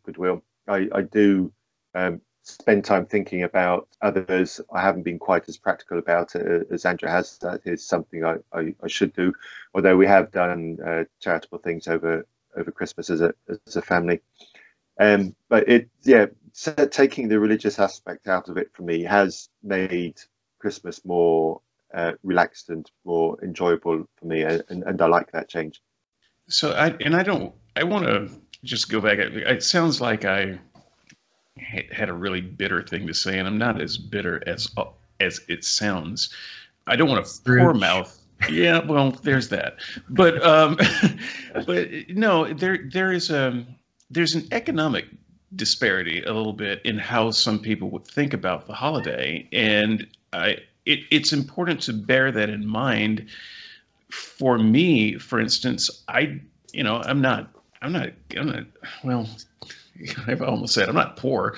Goodwill. I, I do um, spend time thinking about others. I haven't been quite as practical about it as Andrew has. That is something I, I, I should do. Although we have done uh, charitable things over over Christmas as a as a family. Um, but it, yeah, taking the religious aspect out of it for me has made Christmas more uh, relaxed and more enjoyable for me, and, and I like that change. So I and I don't. I want to just go back. It sounds like I had a really bitter thing to say, and I'm not as bitter as as it sounds. I don't want to poor mouth. Yeah, well, there's that. But um, but no, there there is a there's an economic disparity a little bit in how some people would think about the holiday, and I it, it's important to bear that in mind. For me, for instance, I you know I'm not I'm not I'm not well I've almost said I'm not poor,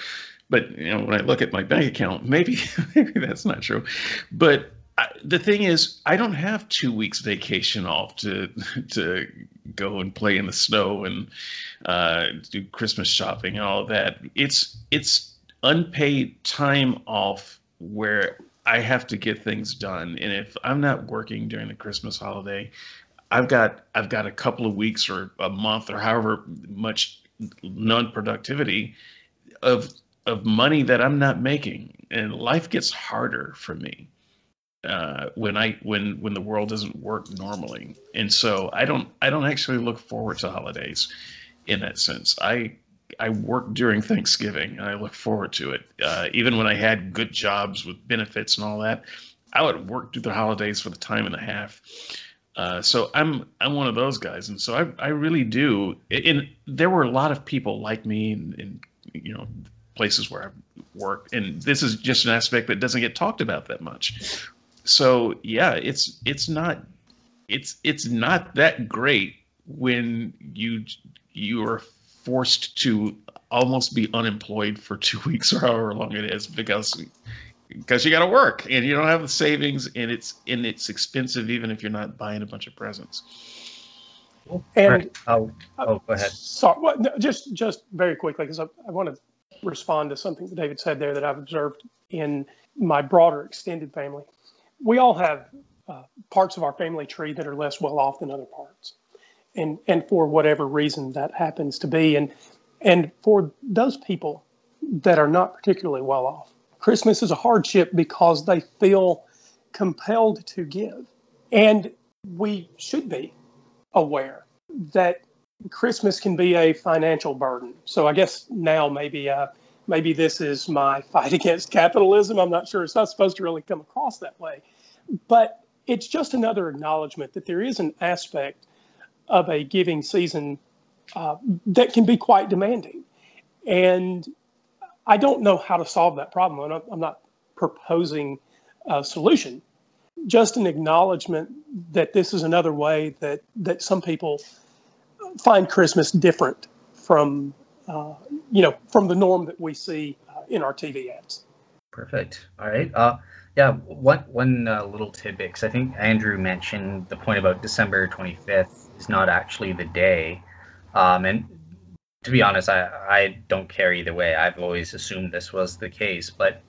but you know when I look at my bank account, maybe maybe that's not true. But I, the thing is, I don't have two weeks vacation off to to go and play in the snow and uh, do Christmas shopping and all of that. It's it's unpaid time off where I have to get things done, and if I'm not working during the Christmas holiday, I've got I've got a couple of weeks or a month or however much non-productivity of of money that I'm not making, and life gets harder for me uh, when I when when the world doesn't work normally. And so I don't I don't actually look forward to holidays in that sense. I I work during Thanksgiving and I look forward to it. Uh, even when I had good jobs with benefits and all that, I would work through the holidays for the time and a half. Uh, so I'm I'm one of those guys, and so I I really do. And there were a lot of people like me in, you know places where I work, and this is just an aspect that doesn't get talked about that much. So yeah, it's it's not it's it's not that great when you you are forced to almost be unemployed for two weeks or however long it is because because you got to work and you don't have the savings and it's and it's expensive even if you're not buying a bunch of presents. And right. oh, oh, go ahead. Sorry, well, no, just just very quickly because I, I want to respond to something that David said there that I've observed in my broader extended family. We all have uh, parts of our family tree that are less well off than other parts, and and for whatever reason that happens to be, and and for those people that are not particularly well off, Christmas is a hardship because they feel compelled to give. And we should be aware that Christmas can be a financial burden. So I guess now maybe uh, maybe this is my fight against capitalism. I'm not sure. It's not supposed to really come across that way, but it's just another acknowledgement that there is an aspect of a giving season uh, that can be quite demanding, and I don't know how to solve that problem. I'm, I'm not proposing a solution, just an acknowledgement that this is another way that, that some people find Christmas different from, uh, you know, from the norm that we see uh, in our TV ads. Perfect. All right. Uh, yeah, one, one uh, little tidbit, because I think Andrew mentioned the point about December 25th is not actually the day Um, and to be honest, I, I don't care either way. I've always assumed this was the case, but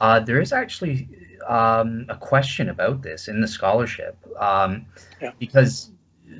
uh, there is actually um, a question about this in the scholarship um, Yeah. because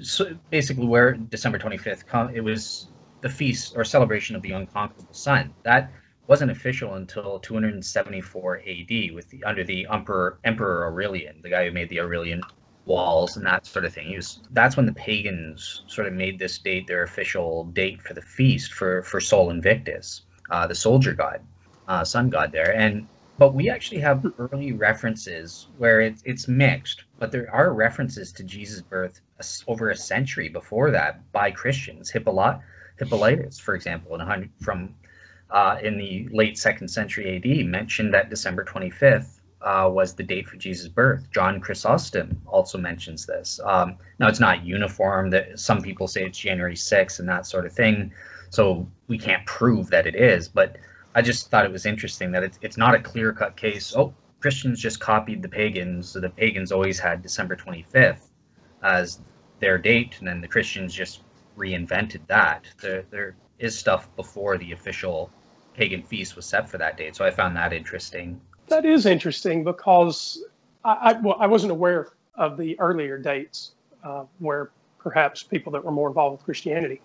so basically where December 25th it was the feast or celebration of the unconquerable sun that wasn't official until 274 AD with the under the emperor Emperor Aurelian the guy who made the Aurelian walls and that sort of thing was that's when the pagans sort of made this date their official date for the feast for for Sol Invictus uh, the soldier god uh, sun god there and but we actually have early references where it's it's mixed, but there are references to Jesus' birth over a century before that by Christians. Hippolyt, Hippolytus, for example, in a hundred, from uh, in the late second century AD, mentioned that December 25th uh, was the date for Jesus' birth. John Chrysostom also mentions this. Um, now, it's not uniform. That some people say it's January 6th and that sort of thing, so we can't prove that it is, but I just thought it was interesting that it's it's not a clear cut case. Oh, Christians just copied the pagans, so the pagans always had December 25th as their date, and then the Christians just reinvented that. There there is stuff before the official pagan feast was set for that date, so I found that interesting. That is interesting because I, I, well, I wasn't aware of the earlier dates uh, where perhaps people that were more involved with Christianity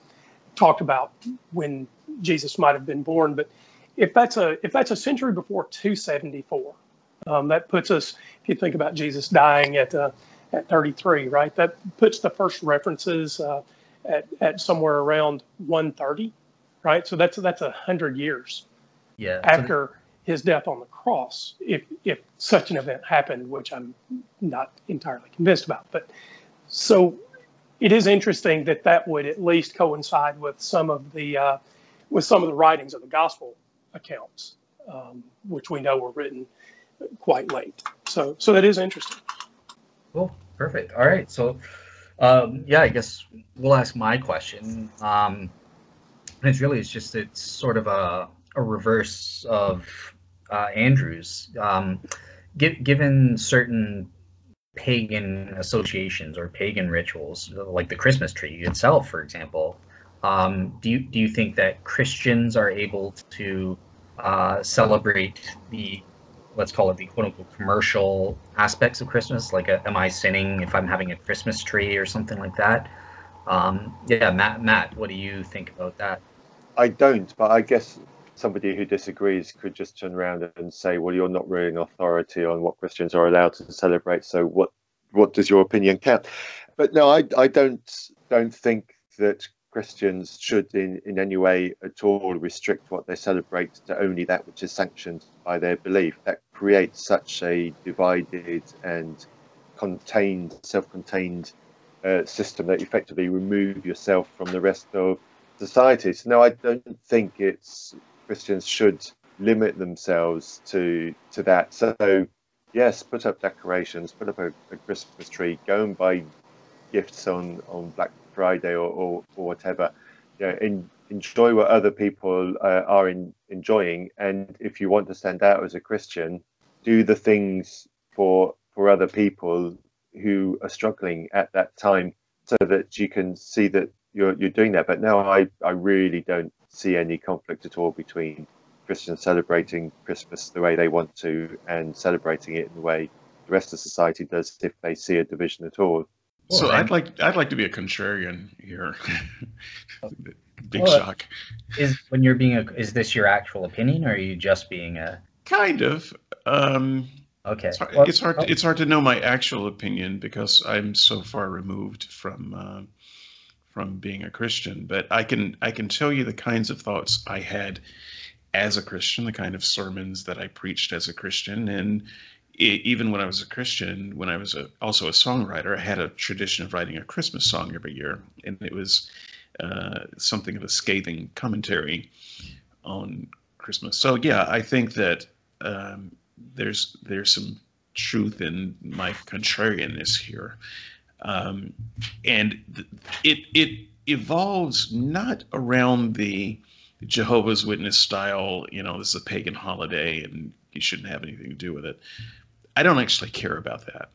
talked about when Jesus might have been born. But if that's a if that's a century before 274, um, that puts us. If you think about Jesus dying at uh, at 33, right? That puts the first references uh, at at somewhere around 130, right? So that's that's a hundred years Yeah. after his death on the cross, if if such an event happened, which I'm not entirely convinced about. But so it is interesting that that would at least coincide with some of the uh, with some of the writings of the gospel accounts, um, which we know were written quite late. So so that is interesting. Cool. Perfect. All right. So, um, yeah, I guess we'll ask my question. Um, and it's really, it's just, it's sort of a, a reverse of uh, Andrew's. Um, gi- given certain pagan associations or pagan rituals, like the Christmas tree itself, for example, um, do you do you think that Christians are able to uh, celebrate the let's call it the quote unquote commercial aspects of Christmas. Like, uh am I sinning if I'm having a Christmas tree or something like that? Um, yeah, Matt, Matt, what do you think about that? I don't, but I guess somebody who disagrees could just turn around and say, "Well, you're not really an authority on what Christians are allowed to celebrate. So what what does your opinion count?" But no, I I don't don't think that Christians should in in any way at all restrict what they celebrate to only that which is sanctioned by their belief. That creates such a divided and contained, self-contained uh, system that effectively remove yourself from the rest of society. So no, I don't think it's Christians should limit themselves to to that. So yes, put up decorations, put up a, a Christmas tree, go and buy gifts on on Black Friday or or, or whatever. You know, in, enjoy what other people uh, are in, enjoying, and if you want to stand out as a Christian, do the things for for other people who are struggling at that time, so that you can see that you're you're doing that. But no, I I really don't see any conflict at all between Christians celebrating Christmas the way they want to and celebrating it in the way the rest of society does if they see a division at all. So Well, I'd like I'd like to be a contrarian here. Big Well, shock. Is when you're being a, is this your actual opinion or are you just being a, Kind of. Um, okay. it's hard, Well, it's hard. oh, It's hard to know my actual opinion because I'm so far removed from uh, from being a Christian. But I can I can tell you the kinds of thoughts I had as a Christian, the kind of sermons that I preached as a Christian, and e- even when I was a Christian, when I was a, also a songwriter, I had a tradition of writing a Christmas song every year, and it was uh, something of a scathing commentary on Christmas. So yeah, I think that um, there's there's some truth in my contrarianness here, um, and it it evolves not around the Jehovah's Witness style. You know, this is a pagan holiday and you shouldn't have anything to do with it. I don't actually care about that.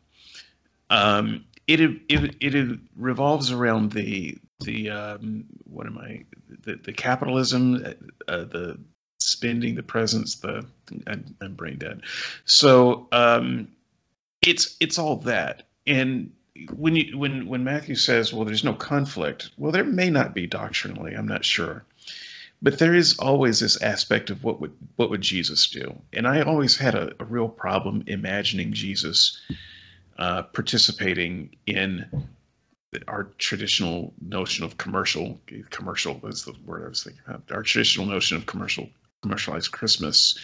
Um, it, it it revolves around the the um, what am I? The, the capitalism, uh, the spending, the presents, the I'm, I'm brain dead. So um, it's it's all that. And when you when when Matthew says, "Well, there's no conflict," well, there may not be doctrinally. I'm not sure, but there is always this aspect of what would what would Jesus do. And I always had a, a real problem imagining Jesus uh, participating in our traditional notion of commercial commercial is the word I was thinking about. Our traditional notion of commercial commercialized Christmas.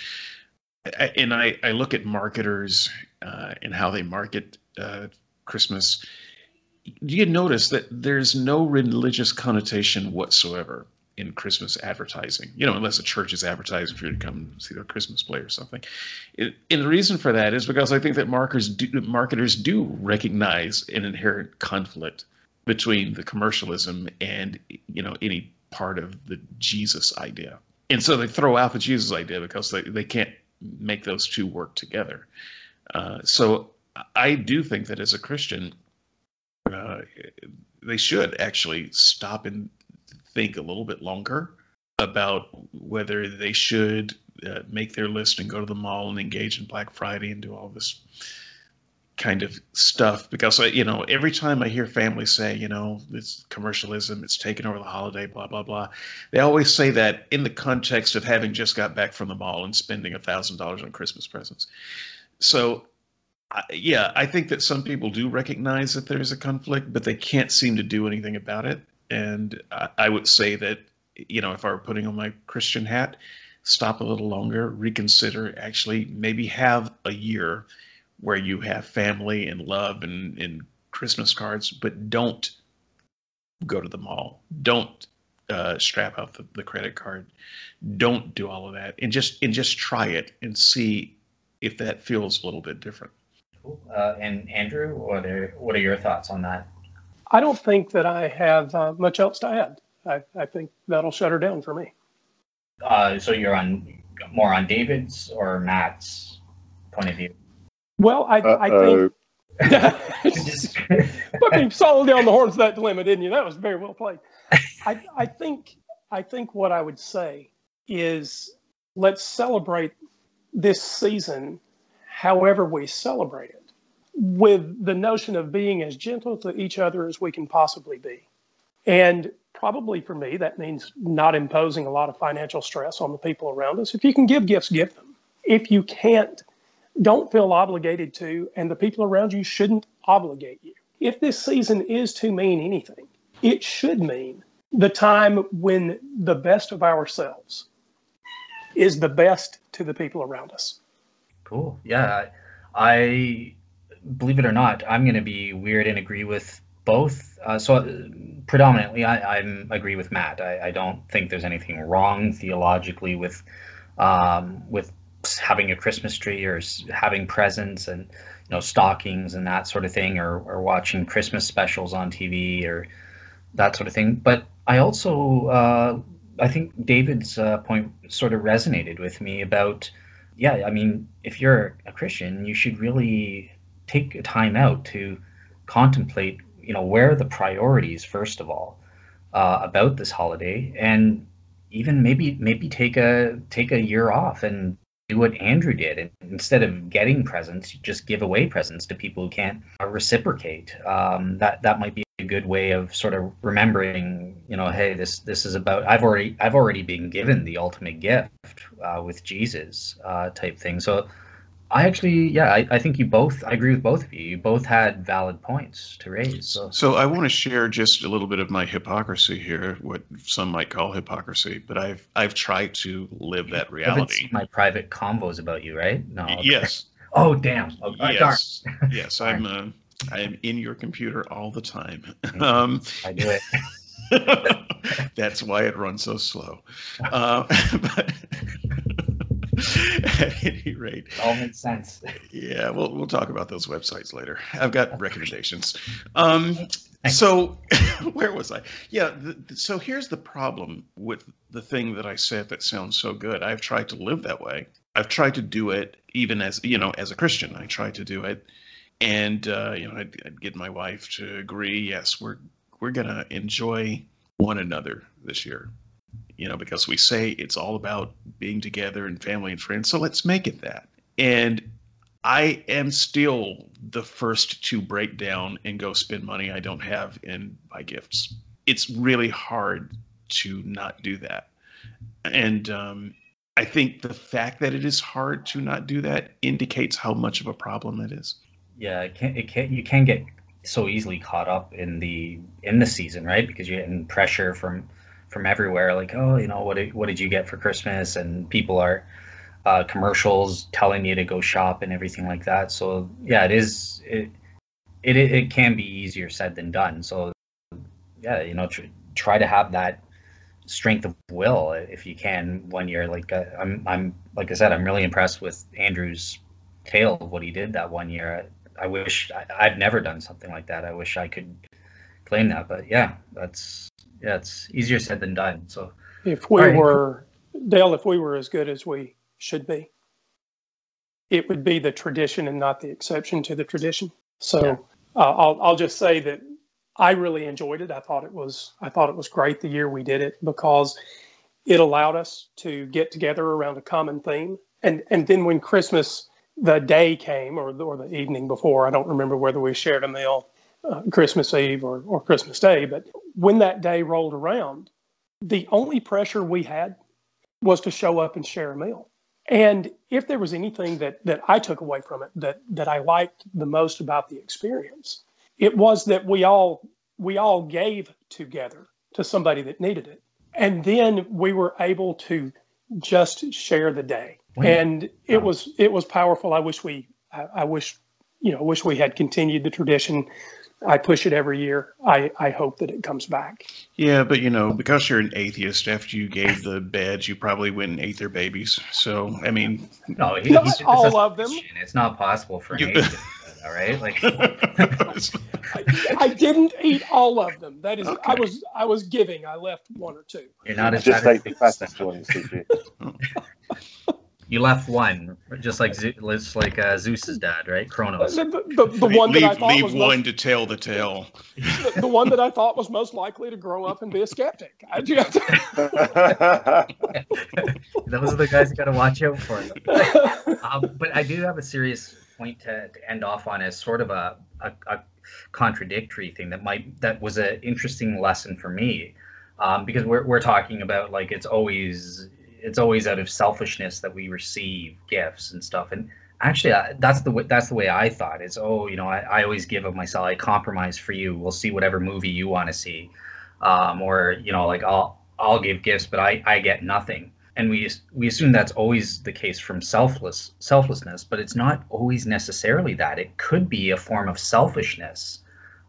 I, and I, I look at marketers uh, and how they market uh, Christmas. You notice that there's no religious connotation whatsoever in Christmas advertising? You know, unless a church is advertising for you to come see their Christmas play or something. It, and the reason for that is because I think that marketers do, marketers do recognize an inherent conflict between the commercialism and you know any part of the Jesus idea. And so they throw out the Jesus idea because they, they can't make those two work together. Uh, so I do think that as a Christian, uh, they should actually stop and think a little bit longer about whether they should uh, make their list and go to the mall and engage in Black Friday and do all this kind of stuff. Because you know every time i hear families say you know it's commercialism it's taken over the holiday blah blah blah they always say that in the context of having just got back from the mall and spending a thousand dollars on christmas presents. So yeah i think that some people do recognize that there's a conflict but they can't seem to do anything about it and I, I would say that you know if i were putting on my christian hat stop a little longer reconsider actually maybe have a year where you have family and love and, and Christmas cards, but don't go to the mall. Don't uh, strap out the, the credit card. Don't do all of that, and just and just try it and see if that feels a little bit different. Cool. Uh, and Andrew, what are what are your thoughts on that? I don't think that I have uh, much else to add. I, I think that'll shut her down for me. Uh, so you're on more on David's or Matt's point of view. Well, I, I think put me solidly on the horns of that dilemma, didn't you? That was very well played. I, I think I think what I would say is let's celebrate this season however we celebrate it with the notion of being as gentle to each other as we can possibly be. And probably for me, that means not imposing a lot of financial stress on the people around us. If you can give gifts, give them. If you can't, don't feel obligated to, and the people around you shouldn't obligate you. If this season is to mean anything, it should mean the time when the best of ourselves is the best to the people around us. Cool. Yeah. I believe it or not, I'm going to be weird and agree with both. Uh, so uh, predominantly, I, I'm agree with Matt. I, I, don't think there's anything wrong theologically with um, with having a Christmas tree or having presents and you know stockings and that sort of thing, or or watching Christmas specials on TV or that sort of thing. But I also uh, I think David's uh, point sort of resonated with me about yeah. I mean, if you're a Christian, you should really take a time out to contemplate you know where the priorities first of all uh, about this holiday and even maybe maybe take a take a year off and do what Andrew did, and instead of getting presents, just give away presents to people who can't reciprocate. Um, that that might be good way of sort of remembering, you know, hey, this this is about I've already I've already been given the ultimate gift uh, with Jesus uh, type thing. So I actually, yeah, I, I think you both, I agree with both of you. You both had valid points to raise. So, so I want to share just a little bit of my hypocrisy here, what some might call hypocrisy, but I've I've tried to live that reality. my private convos about you, right? No. Yes. Oh, damn. Oh, yes. yes, I'm. Uh, I am in your computer all the time. Um, I do it. that's why it runs so slow. Uh, but, at any rate. It all makes sense. Yeah, we'll we'll talk about those websites later. I've got recommendations. Um, so where was I? Yeah. The, so here's the problem with the thing that I said that sounds so good. I've tried to live that way. I've tried to do it even as you know as a Christian. I try to do it, and uh, you know I'd, I'd get my wife to agree. Yes, we're we're gonna enjoy one another this year. You know, because we say it's all about being together and family and friends. So let's make it that. And I am still the first to break down and go spend money I don't have and buy gifts. It's really hard to not do that. And um, I think the fact that it is hard to not do that indicates how much of a problem it is. Yeah, it can it can you can get so easily caught up in the in the season, right? Because you're getting pressure from from everywhere, like, oh, you know, what did, what did you get for Christmas? And people are uh, commercials telling you to go shop and everything like that. So yeah, it is it it it can be easier said than done. So yeah, you know, tr- try to have that strength of will if you can one you're like uh, I'm I'm like I said I'm really impressed with Andrew's tale of what he did that one year. I, wish I, I've never done something like that. I wish I could claim that, but yeah, that's yeah, it's easier said than done. So If we right. were, Dale, if we were as good as we should be, it would be the tradition and not the exception to the tradition. So Yeah. uh, I'll, I'll just say that I really enjoyed it. I thought it was, I thought it was great the year we did it because it allowed us to get together around a common theme. And, and then when Christmas, the day came or, the- or the evening before, I don't remember whether we shared a meal uh, Christmas Eve or, or Christmas Day, but when that day rolled around, the only pressure we had was to show up and share a meal. And if there was anything that that I took away from it that that I liked the most about the experience, it was that we all we all gave together to somebody that needed it. And then we were able to just share the day. Wow. And it was it was powerful. I wish we I, I wish you know, wish we had continued the tradition. I push it every year. I, I hope that it comes back. Yeah, but you know, because you're an atheist, after you gave the beds, you probably went and ate their babies. So, I mean, no, he, Not he all of them. It's not possible for You- an Asian to all right? Like I, I didn't eat all of them. That is, I was I was giving. I left one or two. you're not as Just bad ate as the Zeus. fattest one, CG. You left one, just like Zeus, just like uh, Zeus's dad, right? Kronos. The, the, the, the one that I leave, thought leave was one most, to tell the tale. the, the one that I thought was most likely to grow up and be a skeptic. I just, Those are the guys you got to watch out for. um, but I do have a serious point to, to end off on as sort of a, a, a contradictory thing that might that was an interesting lesson for me um, because we're, we're talking about like it's always it's always out of selfishness that we receive gifts and stuff. And actually that's the way that's the way I thought it's oh you know I, I always give of myself I compromise for you. We'll see whatever movie you want to see. Um, or you know like I'll I'll give gifts but I, I get nothing. And we we assume that's always the case from selfless selflessness but it's not always necessarily that. It could be a form of selfishness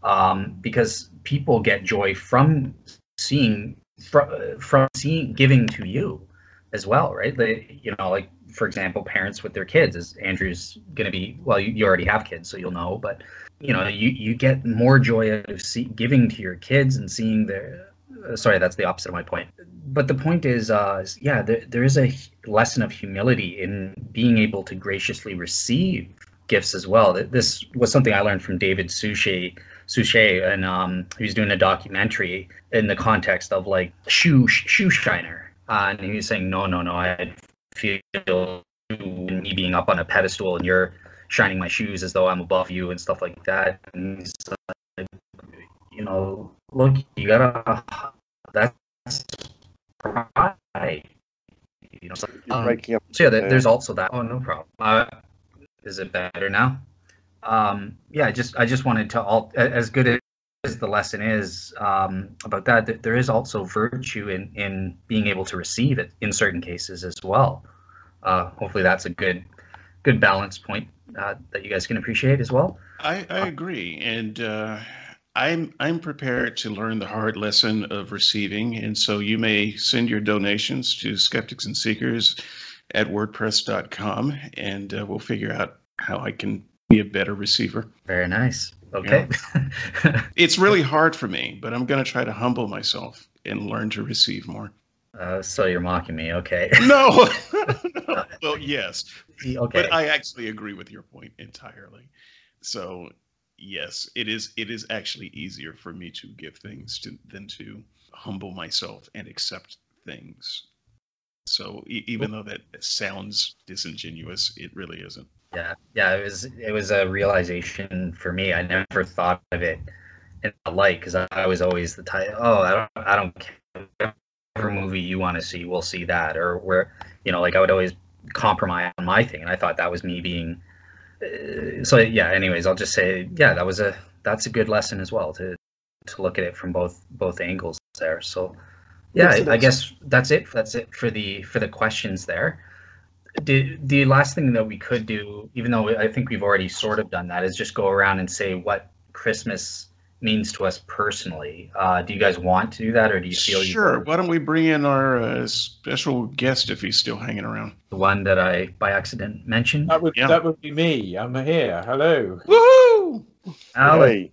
um, because people get joy from seeing from, from seeing giving to you as well right? They you know like for example parents with their kids as andrew's going to be well you, you already have kids so you'll know but you know you you get more joy out of see, giving to your kids and seeing their uh, sorry that's the opposite of my point. But the point is uh is, yeah there, there is a lesson of humility in being able to graciously receive gifts as well. Th- this was something i learned from david suchet suchet and um he was doing a documentary in the context of like shoe shoe shiner and he was saying no no no i feel me being up on a pedestal and you're shining my shoes as though i'm above you and stuff like that. And he's like you know look you gotta that's pride you know so, um, up. so yeah there, there's also that oh no problem. Uh, is it better now? Um yeah I just i just wanted to all as good as the lesson is um about that th- there is also virtue in in being able to receive it in certain cases as well. Uh hopefully that's a good good balance point uh, that you guys can appreciate as well. I, I agree, and uh, I'm I'm prepared to learn the hard lesson of receiving, and so you may send your donations to Skeptics and Seekers at WordPress.com, and uh, we'll figure out how I can be a better receiver. very nice okay It's really hard for me, but I'm going to try to humble myself and learn to receive more. uh, so you're mocking me okay No, no. well, yes, okay but I actually agree with your point entirely. So, yes, it is. It is actually easier for me to give things to than to humble myself and accept things. So e- even though that sounds disingenuous, it really isn't. Yeah, yeah, it was it was a realization for me. I never thought of it in the light because I, I was always the type. Oh, I don't, I don't care. Whatever movie you want to see, we'll see that. Or where, you know, like I would always compromise on my thing, and I thought that was me being. Uh, so yeah. Anyways, I'll just say, yeah, that was a that's a good lesson as well to to look at it from both both angles there. So yeah, I, I guess that's it. That's it for the for the questions there the the last thing that we could do, even though I think we've already sort of done that, is just go around and say what Christmas means to us personally. Uh, do you guys want to do that, or do you feel sure? Why don't we bring in our uh, special guest if he's still hanging around? The one that I by accident mentioned. That would yeah. that would be me. I'm here. Hello. Woohoo! Alan, hey.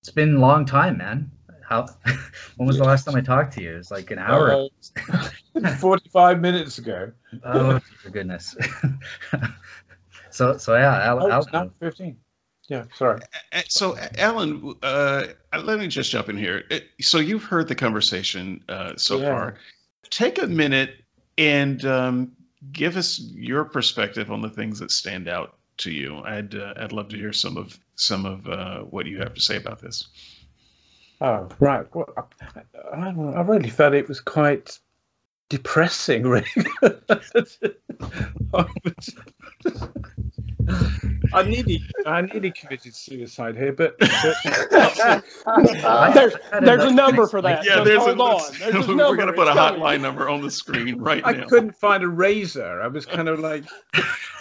it's been a long time, man. How? when was the last time I talked to you? It's like an hour. Uh, Forty-five minutes ago. oh, for goodness. so, so yeah, Alan. Oh, not fifteen. Yeah, sorry. So, Alan, uh, let me just jump in here. So, you've heard the conversation uh, so yeah. far. Take a minute and um, give us your perspective on the things that stand out to you. I'd uh, I'd love to hear some of some of uh, what you have to say about this. Oh, right. Well, I, I really felt it was quite depressing, really. I nearly, I nearly committed suicide here, but, but there's, there's a number for that. Yeah, so there's hold a, on. There's a we're gonna put a hotline number on the screen right I now. I couldn't find a razor. I was kind of like,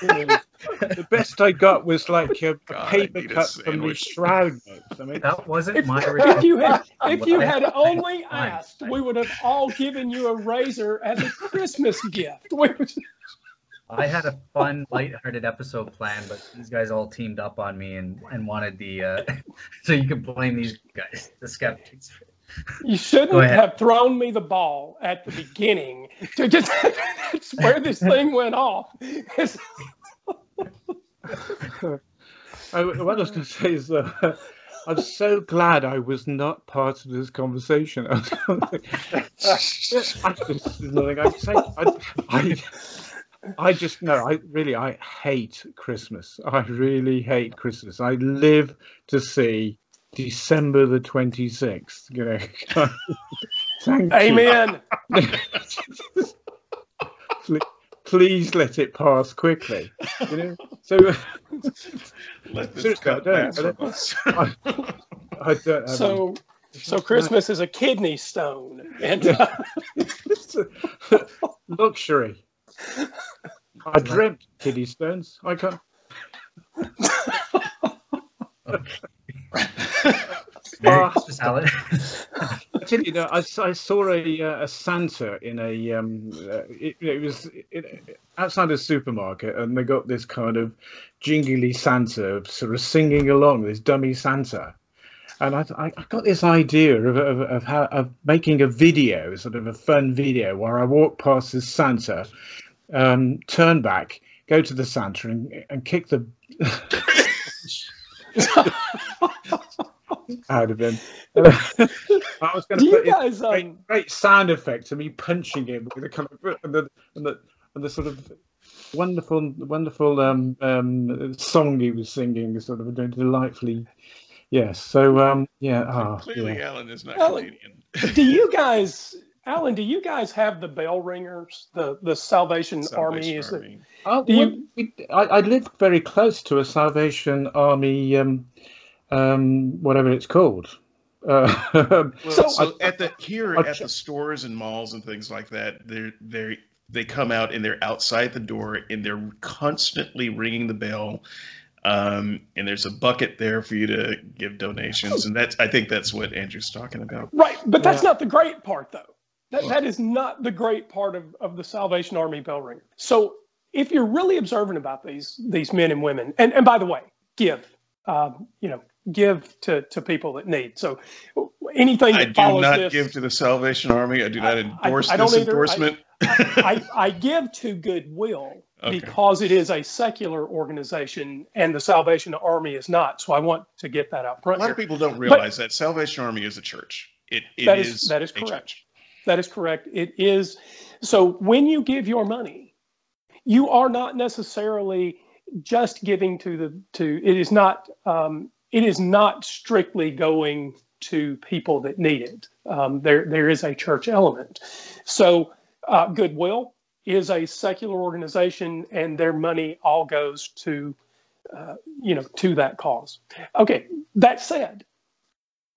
you know, the best I got was like a, God, paper cut from the shroud notes. I mean, that wasn't if, my. If you had, if you had only asked, we would have all given you a razor as a Christmas gift. I had a fun, light-hearted episode planned, but these guys all teamed up on me and, and wanted the uh, so you can blame these guys, the skeptics. You shouldn't have thrown me the ball at the beginning to just that's where this thing went off. I, what I was going to say is that I'm so glad I was not part of this conversation. I, just, there's nothing I can say. I, I, I just no, I really I hate Christmas. I really hate Christmas. I live to see December the twenty sixth. You know. Thank Amen. please, please let it pass quickly. You know. So let this cut I don't, I, I don't so so Christmas is a kidney stone and uh, luxury. I dreamt kidney stones. I can't. uh, I tell you, I, I saw a, uh, a Santa in a um, uh, it, it, was it, outside a supermarket, and they got this kind of jingly Santa sort of singing along, this dummy Santa, and I, I got this idea of, of, of how of making a video, sort of a fun video, where I walk past this Santa um, turn back, go to the Santa, and, and kick the out of him. I was going to put guys, in great, um... great, sound effect of me punching him with the kind of and the, and the and the sort of wonderful wonderful um, um, song he was singing, sort of delightfully. Yes. So um, yeah. Oh, Clearly, yeah. Alan is not Canadian. Do you guys? Alan, do you guys have the bell ringers, the the Salvation, Salvation Army? Is Army. It, uh, you, we, I, I live very close to a Salvation Army, um, um, whatever it's called. Uh, well, so, so I, at the here I, at the stores and malls and things like that, they're they they come out and they're outside the door and they're constantly ringing the bell. Um, and there's a bucket there for you to give donations, and that's I think that's what Andrew's talking about. Right, but that's yeah. not the great part, though. That, that is not the great part of, of the Salvation Army bell ringer. So if you're really observant about these these men and women, and, and by the way, give, um, you know, give to, to people that need. So anything that I do not this, give to the Salvation Army. I do not endorse I, I this either. endorsement. I, I, give to Goodwill Okay. because it is a secular organization and the Salvation Army is not. So I want to get that out front. A lot here. of people don't realize that Salvation Army is a church. It, it That is- is that is correct. church. That is correct. It is. So when you give your money, you are not necessarily just giving to the to. It is not. Um, it is not strictly going to people that need it. Um, there there is a church element. So uh, Goodwill is a secular organization, and their money all goes to, uh, you know, to that cause. Okay. That said,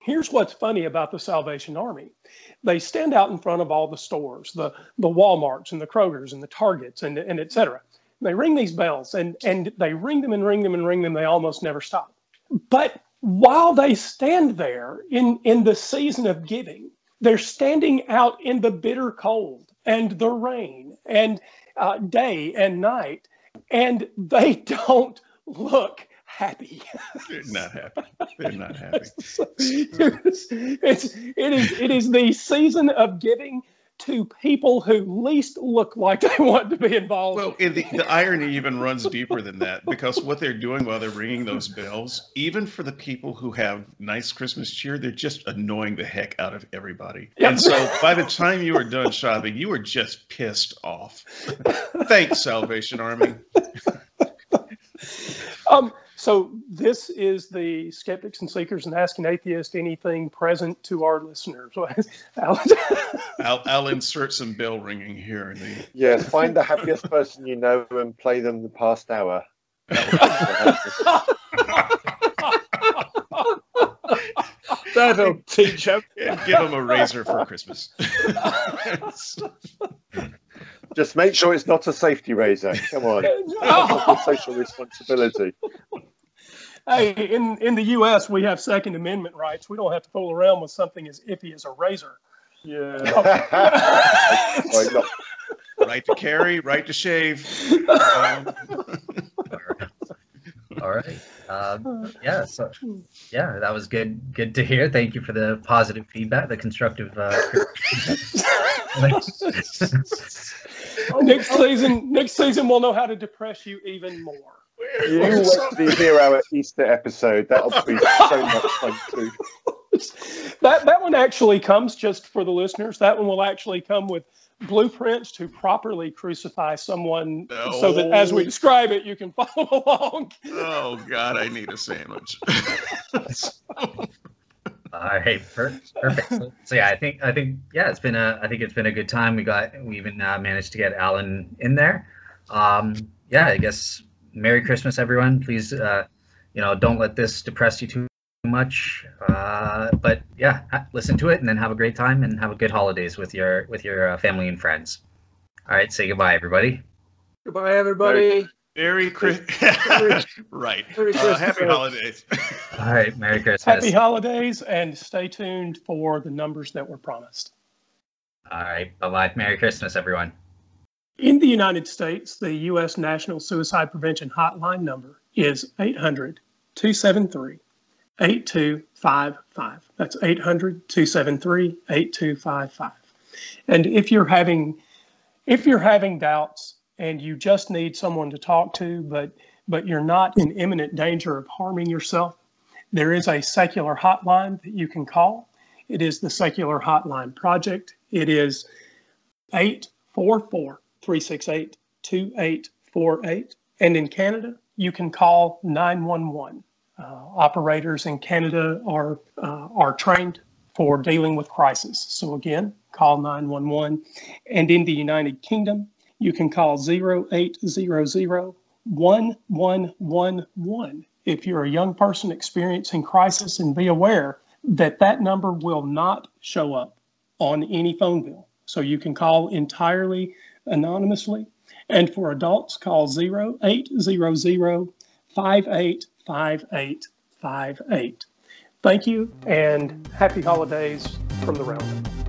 here's what's funny about the Salvation Army they stand out in front of all the stores, the the Walmarts and the Krogers and the Targets and and et cetera. They ring these bells and and they ring them and ring them and ring them. They almost never stop. But while they stand there in in the season of giving, they're standing out in the bitter cold and the rain and uh, day and night, and they don't look happy. They're not happy. They're not happy. it's, it's it is it is the season of giving to people who least look like they want to be involved. Well, the, the irony even runs deeper than that because what they're doing while they're ringing those bells, even for the people who have nice Christmas cheer, they're just annoying the heck out of everybody. Yep. And so by the time you are done shopping, you are just pissed off. Thanks, Salvation Army. um, so this is the skeptics and seekers and asking atheist anything present to our listeners. Alex? I'll, I'll insert some bell ringing here. In the, Yes, find the happiest person you know and play them the past hour. That'll teach them. and give them a razor for Christmas. Just make sure it's not a safety razor. Come on. That's social responsibility. hey, in, in the U.S., we have Second Amendment rights. We don't have to fool around with something as iffy as a razor. Yeah. Right, not- right to carry, right to shave. Um, All right. Um, yeah. So, yeah, that was good. Good to hear. Thank you for the positive feedback, the constructive. Uh, next season, next season, we'll know how to depress you even more. You wait till you hear our Easter episode. That'll be so much fun too. That that one actually comes just for the listeners. That one will actually come with blueprints to properly crucify someone, so that as we describe it, you can follow along. Oh God, I need a sandwich. All right, per- perfect. So, so yeah, I think I think yeah, it's been a I think it's been a good time. We got we even uh, managed to get Alan in there. Um, yeah, I guess Merry Christmas, everyone. Please, uh, you know, don't let this depress you too much. Uh, but yeah, listen to it and then have a great time and have a good holidays with your with your uh, family and friends. All right, say goodbye, everybody. Goodbye, everybody. Merry Christmas. right. Merry Uh, happy holidays. All right, Merry Christmas. Happy holidays, and stay tuned for the numbers that were promised. All right, bye bye. Merry Christmas, everyone. In the United States, the U.S. National Suicide Prevention Hotline number is 800 273 8255. That's 800 273 8255. And if you're having if you're having doubts and you just need someone to talk to, but but you're not in imminent danger of harming yourself, there is a secular hotline that you can call. It is the Secular Hotline Project. It is 844 368 2848. And in Canada, you can call 911. Uh, operators in Canada are, uh, are trained for dealing with crisis. So again, call 911. And in the United Kingdom, you can call 0800 1111 if you're a young person experiencing crisis and be aware that that number will not show up on any phone bill. So you can call entirely anonymously. And for adults, call 0800 585858. Thank you and happy holidays from the Roundup.